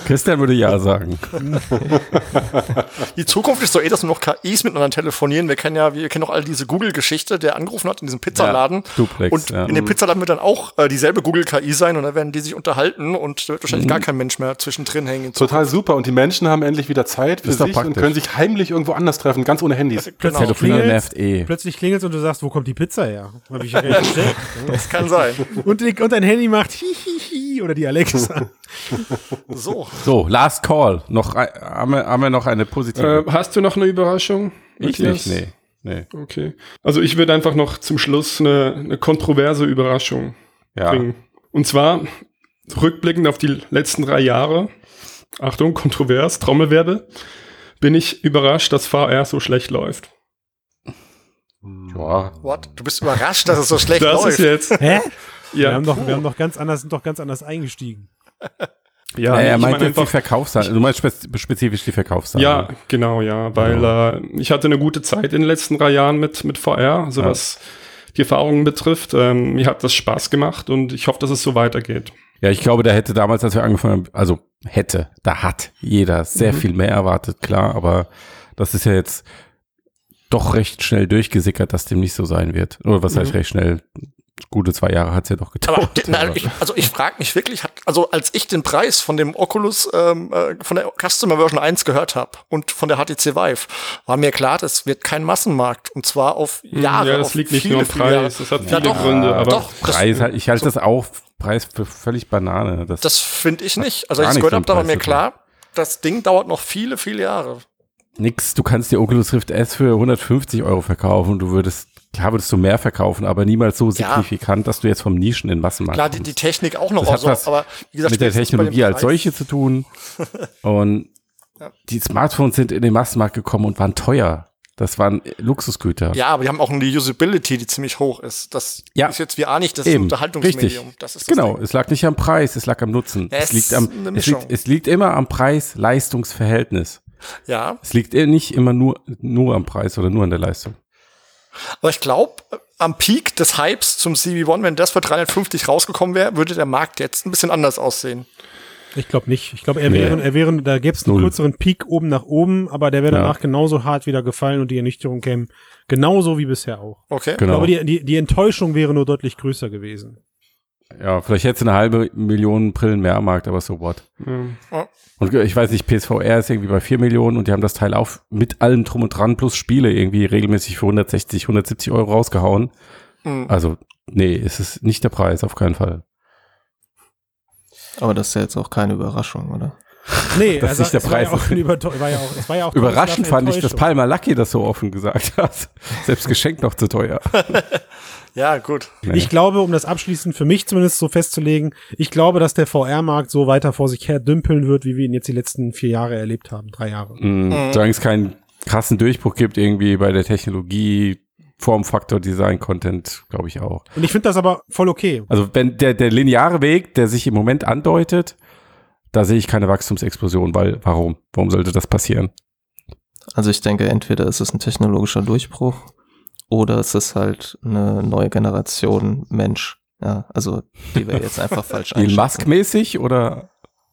[SPEAKER 2] Christian würde ja sagen.
[SPEAKER 6] Die Zukunft ist doch eh, dass nur noch KIs miteinander telefonieren. Wir kennen ja, wir kennen auch all diese Google-Geschichte, der angerufen hat in diesem Pizzaladen.
[SPEAKER 2] Ja, Duplex,
[SPEAKER 6] und
[SPEAKER 2] ja.
[SPEAKER 6] in dem Pizzaladen wird dann auch äh, dieselbe Google-KI sein und dann werden die sich unterhalten und da wird wahrscheinlich gar kein Mensch mehr zwischendrin hängen.
[SPEAKER 4] Total super. Und die Menschen haben endlich wieder Zeit für
[SPEAKER 2] Ist
[SPEAKER 4] sich und können sich heimlich irgendwo anders treffen, ganz ohne Handys.
[SPEAKER 6] Genau.
[SPEAKER 2] Telefonieren
[SPEAKER 1] Klingelt's,
[SPEAKER 2] nervt eh.
[SPEAKER 1] Plötzlich klingelt's und du sagst, wo kommt die Pizza her? Hab ich ja gar nicht bestellt.
[SPEAKER 6] Das kann sein.
[SPEAKER 1] und, die, und dein Handy macht hihihi oder die Alexa.
[SPEAKER 6] So.
[SPEAKER 2] So, Last Call. Noch, haben, wir, haben wir noch eine positive?
[SPEAKER 5] Äh, hast du noch eine Überraschung?
[SPEAKER 2] ich
[SPEAKER 5] Matthias?
[SPEAKER 2] nicht, nee. nee.
[SPEAKER 5] Okay. Also ich würde einfach noch zum Schluss eine, eine kontroverse Überraschung
[SPEAKER 2] Ja.
[SPEAKER 5] bringen. Und zwar rückblickend auf die letzten drei Jahre, Achtung, kontrovers, Trommelwerbe, bin ich überrascht, dass VR so schlecht läuft.
[SPEAKER 2] Ja.
[SPEAKER 6] What? Du bist überrascht, dass es so schlecht
[SPEAKER 5] Das
[SPEAKER 6] läuft.
[SPEAKER 5] ist jetzt,
[SPEAKER 1] Hä? Wir
[SPEAKER 5] ja,
[SPEAKER 1] haben doch, wir haben doch ganz anders, sind doch ganz anders eingestiegen.
[SPEAKER 5] ja,
[SPEAKER 2] Ja, er meint jetzt die
[SPEAKER 5] einfach,
[SPEAKER 2] Verkaufszahlen. Du meinst spez spezifisch die Verkaufszahlen.
[SPEAKER 5] ja, genau, ja, weil äh, ich hatte eine gute Zeit in den letzten drei Jahren mit, mit VR, also
[SPEAKER 2] Ja.
[SPEAKER 5] was die Erfahrungen betrifft. Ähm, mir hat das Spaß gemacht und ich hoffe, dass es so weitergeht.
[SPEAKER 2] Ja, ich glaube, da hätte damals, als wir angefangen haben, also hätte, da hat jeder sehr viel mehr erwartet, klar, aber das ist ja jetzt doch recht schnell durchgesickert, dass dem nicht so sein wird. Oder was heißt recht schnell? Gute zwei Jahre hat's ja doch
[SPEAKER 6] Aber
[SPEAKER 2] gedauert.
[SPEAKER 6] die- na, ich, also ich frage mich wirklich, hat, also als ich den Preis von dem Oculus, ähm, äh, von der Customer Version 1 gehört habe und von der HTC Vive, war mir klar, das wird kein Massenmarkt. Und zwar auf Jahre.
[SPEAKER 5] ja, das
[SPEAKER 6] auf
[SPEAKER 5] liegt nicht
[SPEAKER 6] viele,
[SPEAKER 5] nur am. Preis, das hat
[SPEAKER 6] Ja,
[SPEAKER 5] viele
[SPEAKER 6] doch,
[SPEAKER 5] Gründe, aber
[SPEAKER 6] doch, das,
[SPEAKER 2] Preis, halt- ich halte das auch Preis für völlig Banane. Das,
[SPEAKER 6] das finde ich nicht. Also als ich gehört habe, da war mir klar, das Ding dauert noch viele, viele Jahre.
[SPEAKER 2] Nix, du kannst die Oculus Rift S für 150 Euro verkaufen und du würdest, klar würdest du mehr verkaufen, aber niemals so
[SPEAKER 6] Ja.
[SPEAKER 2] signifikant, dass du jetzt vom Nischen in den Massenmarkt
[SPEAKER 6] Klar, die, die Technik auch noch,
[SPEAKER 2] Das hat
[SPEAKER 6] also, aber wie gesagt,
[SPEAKER 2] mit der Technologie als solche zu tun. Und die Smartphones sind in den Massenmarkt gekommen und waren teuer. Das waren Luxusgüter.
[SPEAKER 6] Ja, aber die haben auch eine Usability, die ziemlich hoch ist. Das
[SPEAKER 2] Ja.
[SPEAKER 6] ist jetzt VR nicht, das
[SPEAKER 2] Eben,
[SPEAKER 6] Unterhaltungsmedium.
[SPEAKER 2] richtig.
[SPEAKER 6] Das ist das
[SPEAKER 2] genau,
[SPEAKER 6] Ding.
[SPEAKER 2] es lag nicht am Preis, es lag am Nutzen.
[SPEAKER 6] Ja,
[SPEAKER 2] es,
[SPEAKER 6] es
[SPEAKER 2] liegt am, es, liegt, es liegt immer am Preis-Leistungs-Verhältnis.
[SPEAKER 6] Ja,
[SPEAKER 2] Es liegt eher nicht immer nur, nur am Preis oder nur an der Leistung.
[SPEAKER 6] aber ich glaube, am Peak des Hypes zum CB1, wenn das für 350 rausgekommen wäre, würde der Markt jetzt ein bisschen anders aussehen.
[SPEAKER 1] Ich glaube nicht. Ich glaube, er
[SPEAKER 2] Nee.
[SPEAKER 1] wäre, er wäre, da gäbe es einen
[SPEAKER 2] Null.
[SPEAKER 1] kürzeren Peak oben nach oben, aber der wäre
[SPEAKER 2] Ja.
[SPEAKER 1] danach genauso hart wieder gefallen und die Ernüchterung käme genauso wie bisher auch.
[SPEAKER 6] Okay.
[SPEAKER 1] Ich
[SPEAKER 2] Genau.
[SPEAKER 1] glaube, die, die, die Enttäuschung wäre nur deutlich größer gewesen.
[SPEAKER 2] Ja, vielleicht hätte eine halbe Million Brillen mehr am Markt, aber so what.
[SPEAKER 5] Ja.
[SPEAKER 2] Und ich weiß nicht, PSVR ist irgendwie bei 4 Millionen und die haben das Teil auch mit allem drum und dran plus Spiele irgendwie regelmäßig für 160, 170 Euro rausgehauen.
[SPEAKER 6] Mhm.
[SPEAKER 2] Also, nee, es ist nicht der Preis, auf keinen Fall.
[SPEAKER 3] Aber das ist ja jetzt auch keine Überraschung, oder?
[SPEAKER 1] Nee,
[SPEAKER 2] Das ist nicht der
[SPEAKER 1] es war ja
[SPEAKER 2] Preis.
[SPEAKER 1] auch, ein Überteu- war ja auch, es war ja auch
[SPEAKER 2] Überraschend fand ich, dass. Palmer Lucky das so offen gesagt hat. Selbst geschenkt noch zu teuer.
[SPEAKER 6] Ja, gut.
[SPEAKER 2] Nee.
[SPEAKER 1] Ich glaube, um das abschließend für mich zumindest so festzulegen, ich glaube, dass der VR-Markt so weiter vor sich her dümpeln wird, wie wir ihn jetzt die letzten vier Jahre erlebt haben, drei Jahre.
[SPEAKER 2] Mhm. Solange es keinen krassen Durchbruch gibt, irgendwie bei der Technologie, Formfaktor, Design, Content, glaube ich auch.
[SPEAKER 1] Und ich finde das aber voll okay.
[SPEAKER 2] Also wenn der, der lineare Weg, der sich im Moment andeutet, da sehe ich keine Wachstumsexplosion, weil warum? Warum sollte das passieren?
[SPEAKER 3] Also ich denke, entweder ist es ein technologischer Durchbruch oder es ist halt eine neue Generation Mensch. Ja, also die wir jetzt einfach falsch einschätzen.
[SPEAKER 2] Musk-mäßig oder?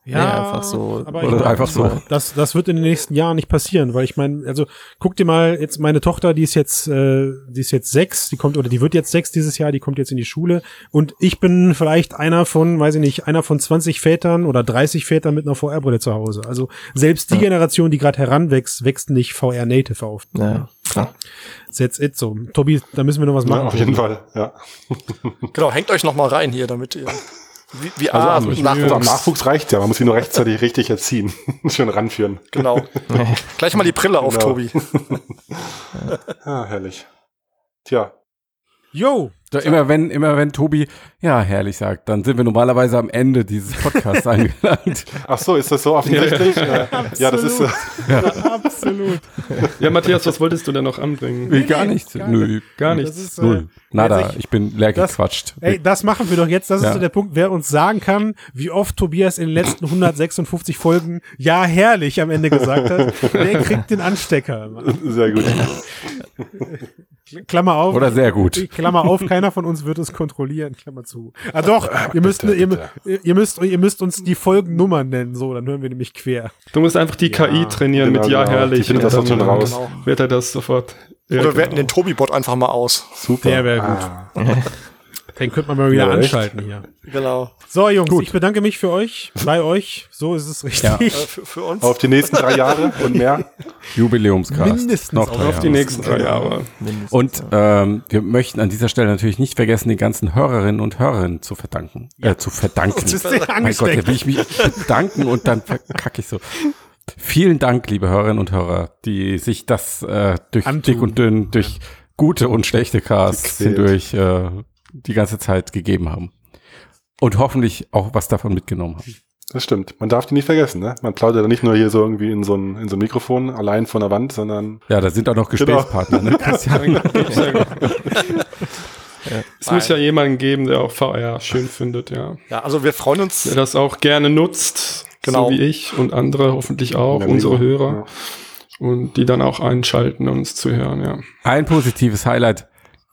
[SPEAKER 3] Ja, einfach so.
[SPEAKER 1] Aber
[SPEAKER 2] Oder einfach so.
[SPEAKER 1] Das, das wird in den nächsten Jahren nicht passieren, weil ich meine, also guck dir mal jetzt meine Tochter, die ist jetzt, äh, die ist jetzt sechs, die kommt oder die wird jetzt sechs dieses Jahr, die kommt jetzt in die Schule und ich bin vielleicht einer von, weiß ich nicht, einer von 20 Vätern oder 30 Vätern mit einer VR-Brille zu Hause. Also selbst die Generation, die gerade heranwächst, wächst nicht VR-Native auf.
[SPEAKER 3] Ja, klar.
[SPEAKER 1] That's it so. Tobi, da müssen wir noch was
[SPEAKER 4] Ja,
[SPEAKER 1] machen.
[SPEAKER 4] auf jeden Fall, ja.
[SPEAKER 6] Genau, hängt euch noch mal rein hier, damit ihr wie, wie
[SPEAKER 4] Also, also ich
[SPEAKER 6] Nachwuchs.
[SPEAKER 4] also Nachwuchs reicht ja, man muss ihn nur rechtzeitig richtig erziehen. Schön ranführen.
[SPEAKER 6] Genau. Gleich mal die Brille auf,
[SPEAKER 4] Genau.
[SPEAKER 6] Tobi.
[SPEAKER 4] Ah, herrlich. Tja,
[SPEAKER 1] Yo,
[SPEAKER 2] Da immer wenn, immer wenn Tobi, ja, herrlich sagt, dann sind wir normalerweise am Ende dieses Podcasts angelangt.
[SPEAKER 4] ach so, ist das so offensichtlich? Äh, ja, das ist, äh,
[SPEAKER 1] absolut.
[SPEAKER 5] Ja, Matthias, was wolltest du denn noch anbringen?
[SPEAKER 2] Will gar nichts.
[SPEAKER 1] gar
[SPEAKER 2] Nö,
[SPEAKER 5] Gar
[SPEAKER 1] Das
[SPEAKER 5] nichts.
[SPEAKER 1] ist, äh,
[SPEAKER 2] null. Nada,
[SPEAKER 1] jetzt ich-
[SPEAKER 2] ich bin leer
[SPEAKER 1] das-
[SPEAKER 2] gequatscht.
[SPEAKER 1] Ey, das machen wir doch jetzt. Das ist
[SPEAKER 2] Ja.
[SPEAKER 1] so der Punkt, wer uns sagen kann, wie oft Tobias in den letzten 156 Folgen ja herrlich am Ende gesagt hat, der kriegt den Anstecker.
[SPEAKER 4] sehr gut.
[SPEAKER 1] Klammer auf.
[SPEAKER 2] Oder sehr gut.
[SPEAKER 1] Klammer auf, keiner von uns wird es kontrollieren. Klammer zu. Ah doch, ihr müsst,
[SPEAKER 4] bitte,
[SPEAKER 1] ihr,
[SPEAKER 4] bitte.
[SPEAKER 1] ihr müsst, ihr müsst uns die Folgennummern nennen. So, dann hören wir nämlich quer.
[SPEAKER 5] Du musst einfach die KI trainieren
[SPEAKER 4] genau,
[SPEAKER 5] mit Ja
[SPEAKER 4] genau.
[SPEAKER 5] herrlich.
[SPEAKER 4] Die findet das doch schon
[SPEAKER 5] dann
[SPEAKER 4] raus.
[SPEAKER 6] Genau.
[SPEAKER 5] Wird er das sofort. Ja,
[SPEAKER 6] Oder wir
[SPEAKER 5] genau.
[SPEAKER 6] werten den Tobi-Bot einfach mal aus.
[SPEAKER 4] Super.
[SPEAKER 1] Der wäre gut.
[SPEAKER 4] Ah,
[SPEAKER 1] Den könnte man mal wieder
[SPEAKER 4] Ja, echt?
[SPEAKER 1] anschalten hier.
[SPEAKER 6] Genau.
[SPEAKER 1] So, Jungs, ich bedanke mich für euch, bei euch. So ist es richtig.
[SPEAKER 2] Ja.
[SPEAKER 6] Äh, für, für uns.
[SPEAKER 4] auf die nächsten drei Jahre und mehr.
[SPEAKER 2] Jubiläumscast.
[SPEAKER 1] Mindestens
[SPEAKER 2] Noch drei
[SPEAKER 5] Auf die
[SPEAKER 2] Jahre.
[SPEAKER 5] nächsten drei Jahre.
[SPEAKER 3] Mindestens,
[SPEAKER 2] Und ähm, wir möchten an dieser Stelle natürlich nicht vergessen, den ganzen Hörerinnen und Hörern zu verdanken. Äh, zu verdanken. Mein Gott, da will ich mich bedanken und dann verkacke ich so. Vielen Dank, liebe Hörerinnen und Hörer, die sich das äh, durch
[SPEAKER 1] Antun.
[SPEAKER 2] dick und dünn, durch gute und schlechte Casts hindurch äh, die ganze Zeit gegeben haben. Und hoffentlich auch was davon mitgenommen haben.
[SPEAKER 4] Das stimmt. Man darf die nicht vergessen, ne? Man plaudert ja nicht nur hier so irgendwie in so ein, in so ein Mikrofon allein von der Wand, sondern
[SPEAKER 2] Ja, da sind auch noch
[SPEAKER 4] Genau.
[SPEAKER 2] Gesprächspartner, ne? Christian?
[SPEAKER 5] Es muss ja jemanden geben, der auch VR schön findet, ja.
[SPEAKER 6] Ja, also wir freuen uns.
[SPEAKER 5] Der das auch gerne nutzt,
[SPEAKER 6] Genau.
[SPEAKER 5] so wie ich und andere hoffentlich auch,
[SPEAKER 4] Ja,
[SPEAKER 5] unsere
[SPEAKER 4] mega.
[SPEAKER 5] Hörer. Und die dann auch einschalten, uns zu hören, ja.
[SPEAKER 2] Ein positives Highlight.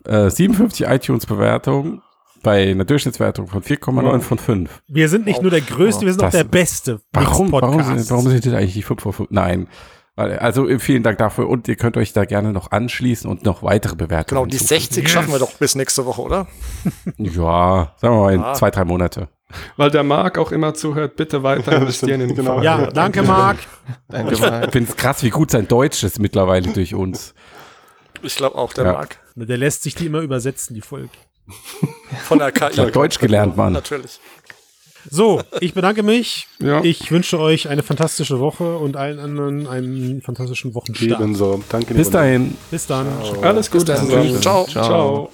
[SPEAKER 2] Äh, 57 iTunes-Bewertungen bei einer Durchschnittswertung von 4,9 von 5.
[SPEAKER 1] Wir sind nicht nur der Größte, wir sind auch
[SPEAKER 2] Das-
[SPEAKER 1] der Beste.
[SPEAKER 2] Warum, warum, sind, warum sind das eigentlich die 5 von 5? Nein. Also vielen Dank dafür und ihr könnt euch da gerne noch anschließen und noch weitere Bewertungen.
[SPEAKER 6] Genau, die
[SPEAKER 2] hinzufügen.
[SPEAKER 6] 60 schaffen wir doch bis nächste Woche, oder?
[SPEAKER 2] Ja, sagen wir mal in
[SPEAKER 6] Ah.
[SPEAKER 2] zwei, drei Monate.
[SPEAKER 5] Weil der Marc auch immer zuhört, bitte weiter investieren in
[SPEAKER 4] stimmt, genau.
[SPEAKER 1] Ja, danke, Marc.
[SPEAKER 3] Danke mal.
[SPEAKER 2] Ich finde es krass, wie gut sein Deutsch ist mittlerweile durch uns.
[SPEAKER 6] Ich glaube auch, der
[SPEAKER 2] Ja.
[SPEAKER 6] Marc.
[SPEAKER 1] Der lässt sich die immer übersetzen, die Folge.
[SPEAKER 6] Von der KI.
[SPEAKER 2] Ich habe Deutsch gelernt, Mann.
[SPEAKER 6] Natürlich.
[SPEAKER 1] So, ich bedanke mich.
[SPEAKER 5] Ja.
[SPEAKER 1] Ich wünsche euch eine fantastische Woche und allen anderen einen fantastischen Wochenstart.
[SPEAKER 4] ebenso. Danke.
[SPEAKER 2] Bis dahin.
[SPEAKER 1] Bis dann.
[SPEAKER 5] Alles Gute.
[SPEAKER 6] Ciao.
[SPEAKER 3] Ciao.
[SPEAKER 5] Ciao.